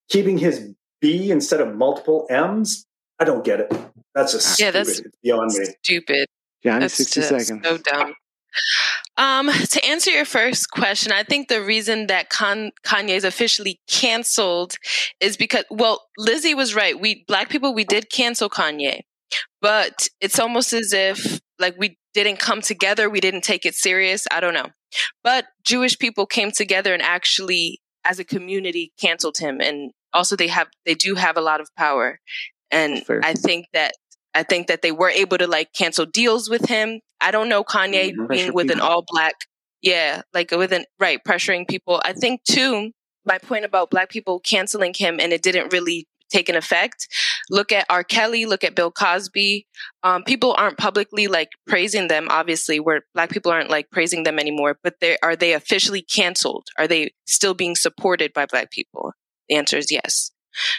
keeping his B instead of multiple M's, I don't get it. That's just Yeah, stupid. that's- It's beyond me. Stupid. Gianni, That's 60 just seconds. so dumb. Um, to answer your first question, I think the reason that Con- Kanye is officially canceled is because, well, Lizzie was right. We black people, we did cancel Kanye, but it's almost as if like we didn't come together, we didn't take it serious. I don't know, but Jewish people came together and actually, as a community, canceled him, and also they have they do have a lot of power, and Fair. I think that I think that they were able to like cancel deals with him. I don't know Kanye Mhm. being with an all black, yeah, like with an right pressuring people. I think too. My point about black people canceling him and it didn't really take an effect. Look at R. Kelly. Look at Bill Cosby. Um, people aren't publicly like praising them. Obviously, where black people aren't like praising them anymore. But they are they officially canceled? Are they still being supported by black people? The answer is yes.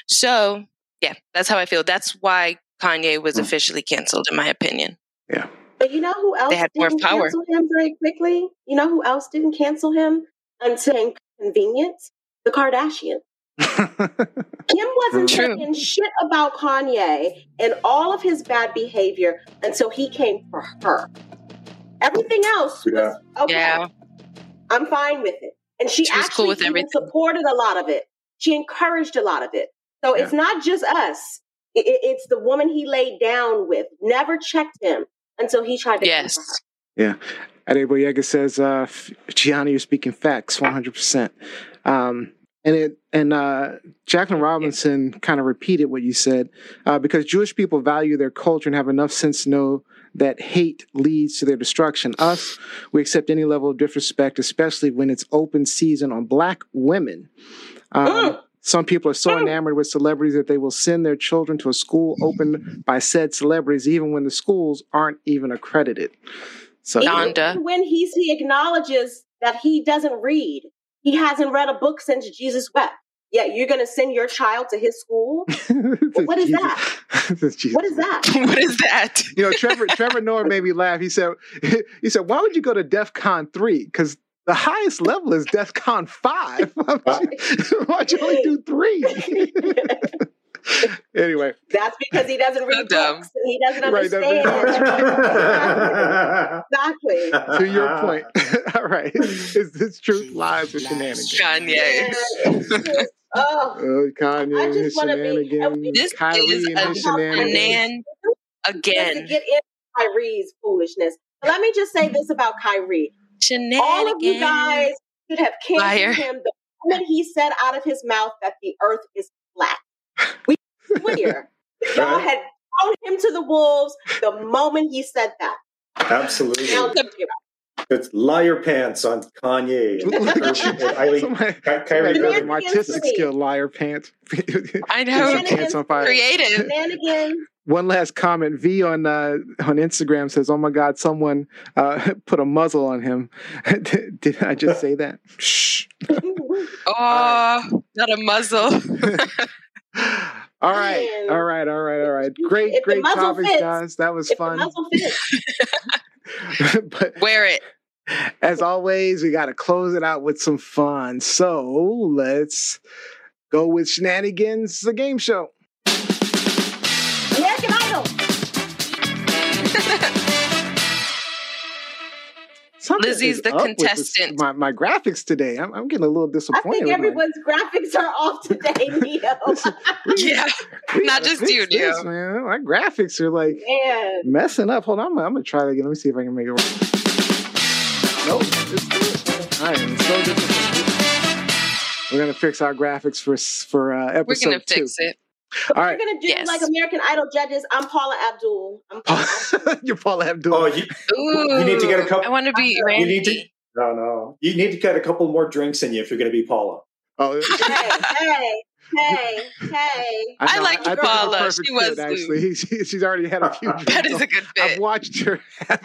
So yeah, that's how I feel. That's why Kanye was officially canceled, in my opinion. Yeah. But you know who else They had more didn't power. cancel him very quickly? You know who else didn't cancel him until convenience? The Kardashians. Kim wasn't True. saying shit about Kanye and all of his bad behavior until he came for her. Everything else was okay. Yeah. I'm fine with it. And she, She was actually cool with even everything. supported a lot of it. She encouraged a lot of it. So it's not just us. I- I- it's the woman he laid down with. Never checked him until he tried to come for her. Yes. Adeboyega says, uh, Gianni, you're speaking facts, 100%. Um, and it and uh, Jacqueline Robinson kind of repeated what you said uh, because Jewish people value their culture and have enough sense to know that hate leads to their destruction. Us, we accept any level of disrespect, especially when it's open season on black women. Um, some people are so enamored with celebrities that they will send their children to a school opened by said celebrities, even when the schools aren't even accredited. So, Even when he's, he acknowledges that he doesn't read, he hasn't read a book since Jesus wept. Yeah, you're going to send your child to his school? What is that? What is that? what is that? You know, Trevor Trevor Noah made me laugh. He said he said, Why would you go to DEF CON three? Because the highest level is DEF CON five. Why'd you only do three? anyway, That's because he doesn't read dumb. books he doesn't Right, understand. exactly. to your point. All right. Is this truth, lies, or shenanigans? Kanye. Yeah, it's oh, Uh, Kanye I just wanna be- shenanigans. This Kyrie is a his shenanigans. to again. get into Kyrie's foolishness. But let me just say this about Kyrie. Shenanigans. All of you guys should have Liar. him the moment he said out of his mouth that the earth is flat. We swear. Y'all had thrown him to the wolves the moment he said that. Absolutely. It's liar pants on Kanye. Eileen, Somebody- Ky- somebody Kyrie got artistic skill, liar pants. I Get some know. pants on fire. Creative. shenanigans. One last comment. V on uh, on Instagram says, "Oh my God, someone uh, put a muzzle on him." did, did I just say that? Shh. Oh, not a muzzle. all right, Man. all right, all right, all right. Great, If great muzzle topics, fits. guys. That was If fun. but Wear it. as always, we got to close it out with some fun. So let's go with shenanigans, the game show. American Idol. Something Lizzie's is the up with this- contestant. my, my graphics today. I'm, I'm getting a little disappointed. I think with my- everyone's graphics are off today, Neo. Yeah. We Not just fix you, this, man. My graphics are like Man. messing up. Hold on, I'm, I'm gonna try that again. Let me see if I can make it work. Nope, it's still, I am so disappointed. We're gonna fix our graphics for s- for uh, We're gonna two. fix it. All We're right, gonna do Yes. like American Idol judges. I'm Paula Abdul. I'm Paula Abdul. you're Paula Abdul. Oh, you, Ooh, You need to get a couple- I want to be you need to. No, no. You need to get a couple more drinks in you if you're going to be Paula. Oh, hey, hey. Hey, hey. I know, like think Paula. She was fit, actually. She- she's already had a few drinks. That is a good thing. I've watched her.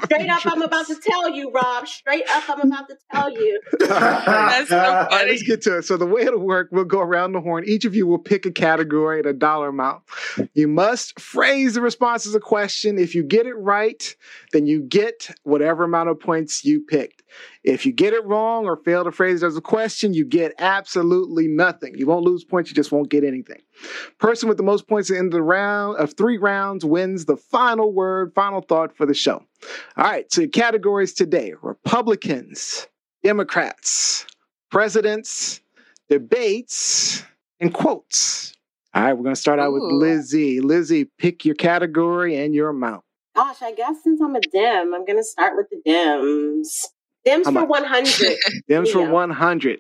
Straight few up, I'm about to tell you, Rob. Straight up, I'm about to tell you. That's so All right, funny. let's get to it. So the way it'll work, we'll go around the horn. Each of you will pick a category and a dollar amount. You must phrase the response as a question. If you get it right, then you get whatever amount of points you picked. If you get it wrong or fail to phrase it as a question, you get absolutely nothing. You won't lose points, you just won't get anything. Person with the most points in the end of the round of three rounds wins the final word, final thought for the show. All right, so categories today Republicans, Democrats, presidents, debates, and quotes. All right, we're going to start out with Lizzie. Lizzie, pick your category and your amount. Gosh, I guess since I'm a dim, I'm gonna start with the dims. Dims How for much? 100. Dems for Yeah. 100.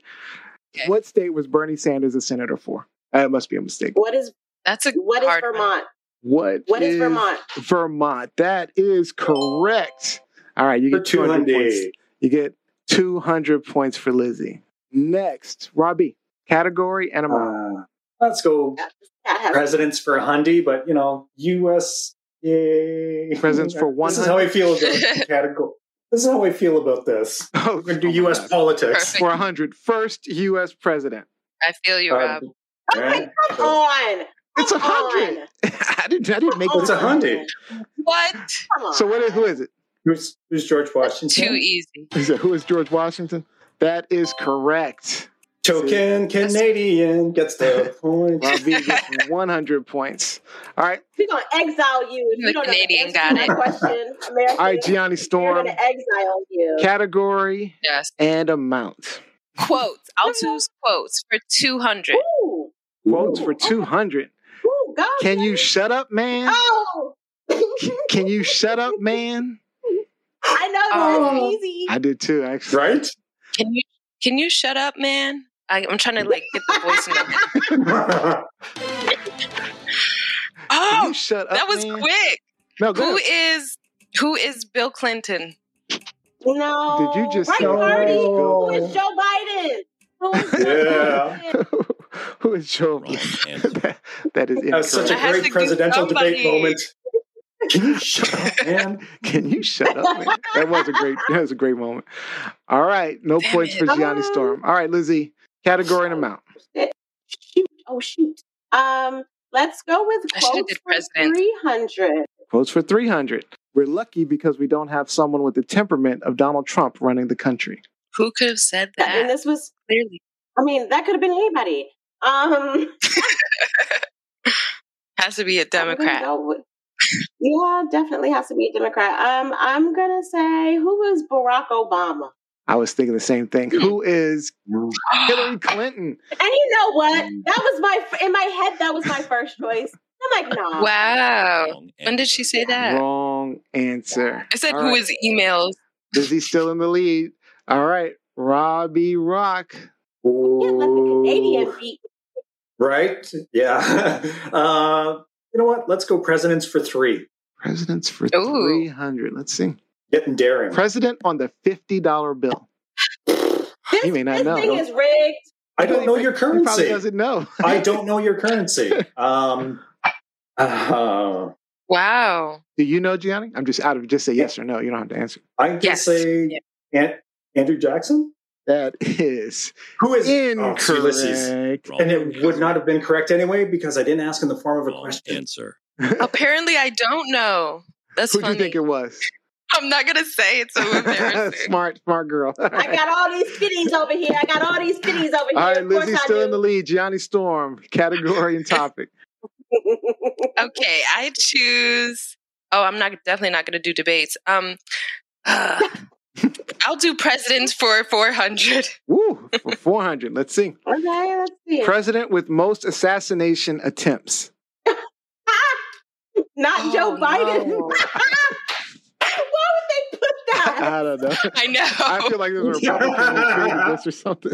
Okay. What state was Bernie Sanders a senator for? That must be a mistake. what is That's a what is hard one. Vermont? What, What is Vermont? Vermont. That is correct. All right, you For get 200 points. You get 200 points for Lizzie. Next, Robbie, category and amount. Uh, let's go That has- presidents for Hyundai, but you know, U.S. Yay. Presidents for one. This is how I feel about category. This is how I feel about this. Oh, We're gonna do oh U.S. God. politics. Perfect. For 100. First U.S. president. I feel you, Uh, Rob. Okay, come on. It's a hundred. on. I didn't. I didn't make Come It's a this. on. Hyundai. What? So what? Is, who is it? Who's who's George Washington? Too easy. He said, "Who is George Washington?" That is correct. Token Canadian gets the point. Robbie gets 100 points. All right. We're gonna exile you if The you don't Canadian know the answer to got it. question, American. All right, Gianni Storm. We're Storm. gonna exile you. Category Yes. and amount. Quotes. I'll choose quotes for 200. Ooh, Quotes for 200. ooh, go. Can you shut up, man? Oh, Can you shut up, man? I know Oh. that's easy. I did too, actually. Right? Can you can you shut up, man? I, I'm trying to like get the voice in Oh, you shut up, that was man? quick. No, go Who ahead. is who is Bill Clinton? No. Did you just right say- party? No. Who is Joe Biden? Who is Joe Yeah. Biden? Who is Joe? Wrong answer. that, that is That was such a I had incorrect. to great presidential debate moment. Can you shut up, man? Can you shut up, man? That was a great. That was a great moment. All right, no Damn points it. for Gianni Storm. All right, Lizzie. Category and amount. Shoot. Oh shoot. Um, let's go with quotes for president. three hundred. Quotes for three hundred. We're lucky because we don't have someone with the temperament of Donald Trump running the country. Who could have said that? And that? this was, Clearly. I mean, that could have been anybody. Um, Has to be a I'm gonna Democrat. with- yeah, definitely has to be a Democrat. Um, I'm gonna say who was Barack Obama? I was thinking the same thing. Who is Hillary Clinton? And you know what? Mm. That was my in my head. That was my first choice. I'm like, no. Wow. When did she say that? Wrong answer. I said All who right. is emails. Lizzie still in the lead. All right, Robbie Rock. Can't let the Canadian beat. Right? Yeah. Uh, you know what? Let's go presidents for three. Presidents for Ooh. 300. Let's see. Getting daring. President on the $50 bill. This, You may not this know. thing is rigged. I don't know your He probably currency. doesn't know. I don't know your currency. Um, uh, Wow. Do you know Gianni? I'm just out of just say yes or no. You don't have to answer. I can Yes. say An- Andrew Jackson, That is who is oh, it's Ulysses. and it would not have been correct anyway because I didn't ask in the form of a Wrong question. answer. Apparently, I don't know. That's Who do you think it was? I'm not gonna say it's so embarrassing. smart, smart girl. I got all these fitties over here. I got all these fitties over here. All right, of Lizzie's still do. in the lead. Gianni Storm, category and topic. okay, I choose. Oh, I'm not definitely not gonna do debates. Um, uh, I'll do presidents for 400. Woo, for 400. Let's see. okay, let's see. President with most assassination attempts. Not Oh, Joe Biden. no. Why would they put that? I don't know. I know. I feel like there's a Republican who this or something.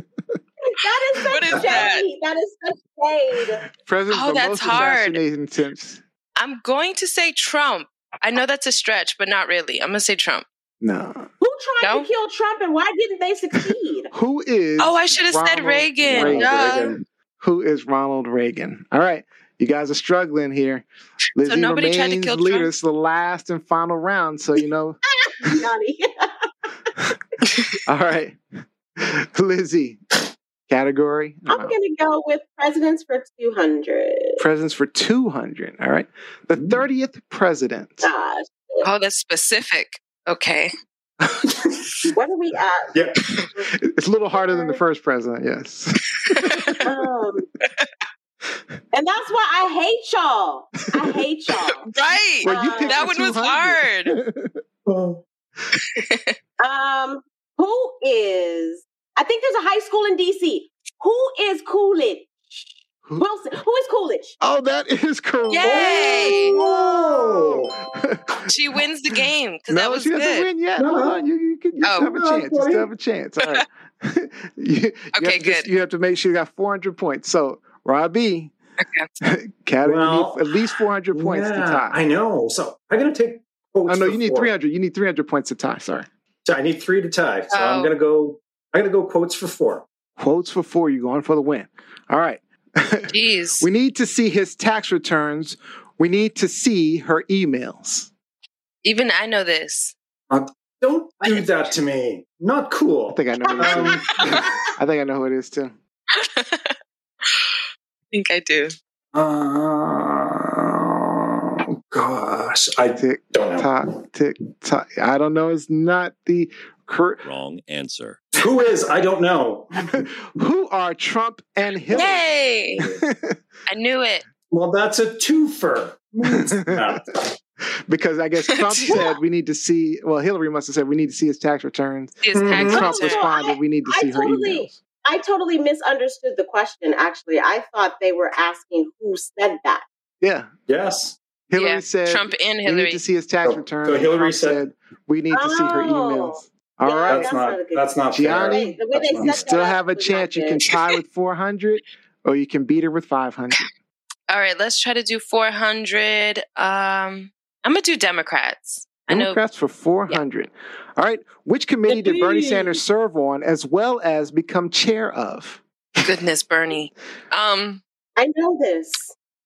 That is such What is shade. that? that is such shade. President Oh, that's most hard. assassination attempts. I'm going to say Trump. I know that's a stretch, but not really. I'm gonna say Trump. No. Who tried No? to kill Trump and why didn't they succeed? Who is? Oh, I should have said Reagan. Reagan? Duh. Reagan. Who is Ronald Reagan? All right. You guys are struggling here. Lizzie nobody tried to remains kill leader. Trump? It's the last and final round. So, you know, Gianni. all right. Lizzie, category. I'm going to go with presidents for 200. Presidents for 200. All right. The 30th president. Gosh, Oh, that's specific. Okay. what are we at? Yeah. It's a little harder than the first president, yes. Um, and that's why I hate y'all. I hate y'all. right. Well, you Uh, that the one was 200. Um, who is? I think there's a high school in DC. Who is Coolidge? Who- Wilson. Who is Coolidge? Oh, that is correct. Yay! Whoa! She wins the game because no, that was she doesn't good. win yet. No, no. You, you, can, you Oh. still have a chance. You still have a chance. All right. you, you Okay, have to just- good. you have to make sure you got 400 points. So, Robbie, Okay. Cat, Well, at least 400 points to yeah, tie. I know. So I'm going to take. Oh, quotes no, you need four. 300. You need 300 points to tie. Sorry. So I need three to tie. So I'm Oh. going to go. I'm going to go quotes for four. Quotes for four. You're going for the win. All right. Jeez. we need to see his tax returns. We need to see her emails. Even I know this. Don't do that to me. Not cool. I think I know who it is. Um. I think I know who it is too. I think I do. Oh gosh, I Tick don't know. tock, tick tock. I don't know. It's not the correct. Wrong answer. Who is? I don't know. Who are Trump and Hillary? Yay! I knew it. Well, that's a twofer. No. because I guess Trump said we need to see. Well, Hillary must have said we need to see his tax returns. His tax Mhm. Trump return. responded, we need to I see her emails. I totally misunderstood the question. Actually, I thought they were asking who said that. Yeah, Yes. Hillary Yeah, said Trump and we need Hillary. to see his tax So- returns. so Hillary Trump said- we need to see her Oh. emails. All Yeah, right, That's that's not. not a good- That's not fair. Gianni, The That's not you still have a up was not chance. You can tie with 400, or you can beat her with 500. All right, let's try to do 400. Um, I'm gonna do Democrats. I know. Democrats for 400. All right, which committee did Bernie Sanders serve on, as well as become chair of? Goodness, Bernie. Um, I know this.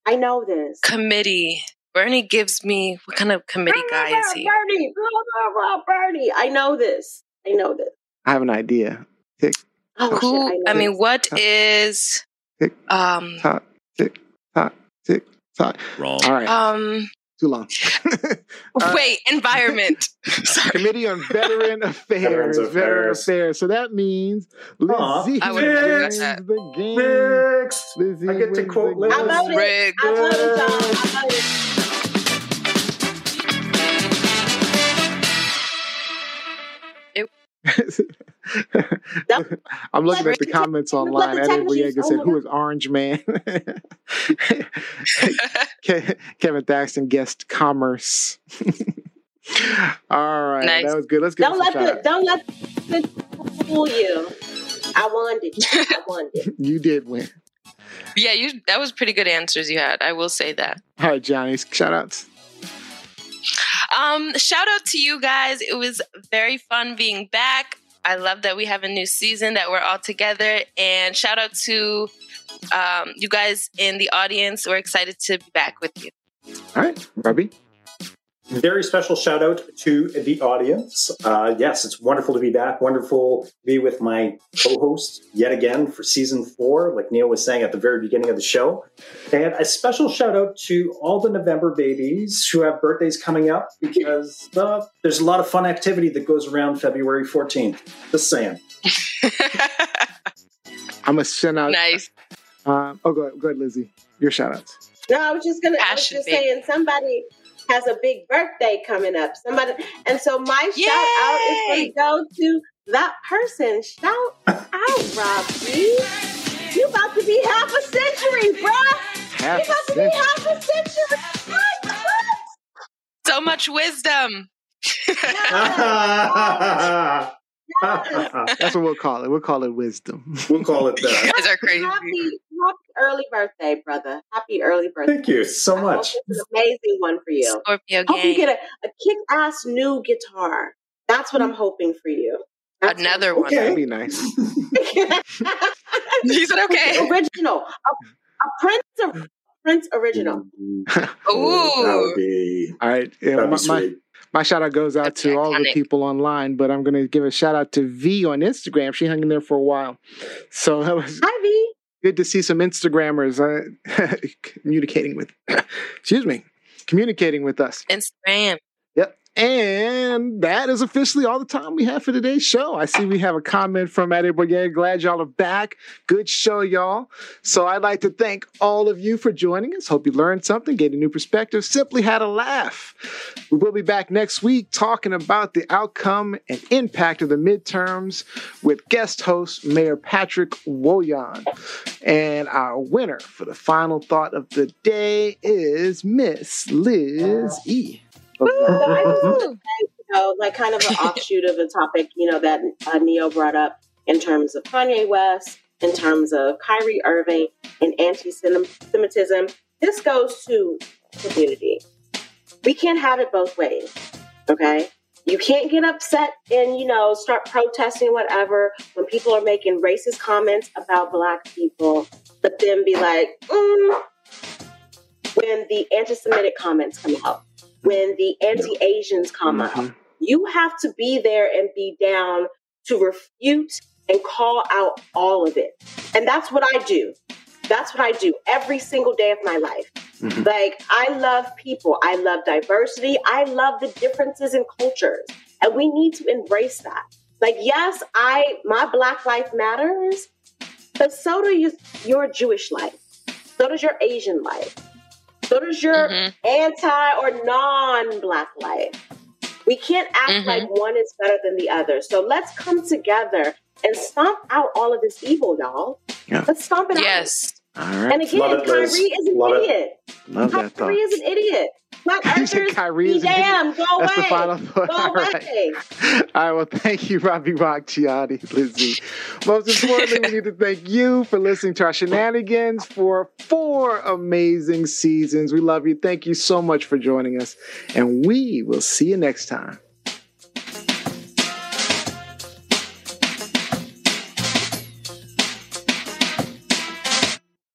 I know this. committee. Bernie gives me what kind of committee guy is he? Bernie, blah, blah, blah, Bernie. I know this. I know this. I have an idea. Oh, Who? shit, I, I mean, this. what is? Tick. Um, Tock, tick, tock, tick, tock. Wrong. All right, um. too long. All right. Wait, environment. Committee on Veteran Affairs. Veteran Affairs. Affairs. So that means Aw. Lizzie I wins that. the game. Next. Lizzie I get to quote Liz. I love it. I love it, John. I love I'm looking at the the- comments let online. the Ed technicians- Boyega said, "Who is Orange Man?" Kevin Thaxton guessed commerce. All right, Nice. that was good. Let's get Don't some let the don't let the fool you. I won it. I won it. You did win. yeah, you. That was pretty good answers you had. I will say that. All right, Gianni, shout outs. Um, shout out to you guys. It was very fun being back. I love that we have a new season that we're all together. And shout out to um, you guys in the audience. We're excited to be back with you. All right, Robbie. Very special shout out to the audience. Uh, yes, it's wonderful to be back. Wonderful to be with my co host yet again for season four, like Neil was saying at the very beginning of the show. And a special shout out to all the November babies who have birthdays coming up because uh, there's a lot of fun activity that goes around February 14th. Just saying. I'm gonna send out. nice. Um, oh, go ahead, go ahead, Lizzie. Your shout outs. No, I was just gonna. I was just saying somebody has a big birthday coming up. Somebody, and so my Yay! shout out is going to go to that person. Shout out, Robbie. You about to be half a century, bruh. Half You about to be half a century. So much wisdom. That's what we'll call it. We'll call it wisdom. we'll call it that. You that. guys are crazy. Happy, happy early birthday, brother. Happy early birthday. Thank you so I hope much. It's an amazing one for you. Scorpio Hope you get a, a kick ass new guitar. That's what I'm mm. hoping for you. That's what I'm Another one. Okay. That'd be nice. He said, okay. original. A, a Prince, a Prince original. Ooh. That would be, All right. Yeah, my, be my, sweet. my shout out goes out That's to all the people online, but I'm going to give a shout out to V on Instagram. She hung in there for a while. So that was Hi, V. good to see some Instagrammers uh, communicating with, excuse me, communicating with us. Instagram. And that is officially all the time we have for today's show. I see we have a comment from Eddie Boyer. Glad y'all are back. Good show, y'all. So I'd like to thank all of you for joining us. Hope you learned something, gained a new perspective, simply had a laugh. We will be back next week talking about the outcome and impact of the midterms with guest host Mayor Patrick Woyan. And our winner for the final thought of the day is Miss Liz E. So I just want to say, you know, like kind of an offshoot of a topic, you know, that uh, Neo brought up in terms of Kanye West, in terms of Kyrie Irving and anti-Semitism. This goes to community. We can't have it both ways. Okay. You can't get upset and, you know, start protesting whatever when people are making racist comments about black people, but then be like, mm, when the anti Semitic comments come out, when the anti Asians come out, Mhm. you have to be there and be down to refute and call out all of it. And that's what I do. That's what I do every single day of my life. Mhm. Like, I love people. I love diversity. I love the differences in cultures. And we need to embrace that. Like, yes, I my black life matters, but so do you, your Jewish life. So does your Asian life. So does your Mhm. anti or non black life. We can't act Mhm. like one is better than the other. So let's come together and stomp out all of this evil, y'all. Yeah. Let's stomp it out. Yes. All right. And again, Love it, Kyrie is an Love it. idiot. Love. Kyrie is an idiot. You said Kyrie is damn, go That's away. the final thought. Go All away. right. All right. Well, thank you, Robbie Rock, Gianni, Lizzie. Most importantly, we need to thank you for listening to our shenanigans for four amazing seasons. We love you. Thank you so much for joining us. And we will see you next time.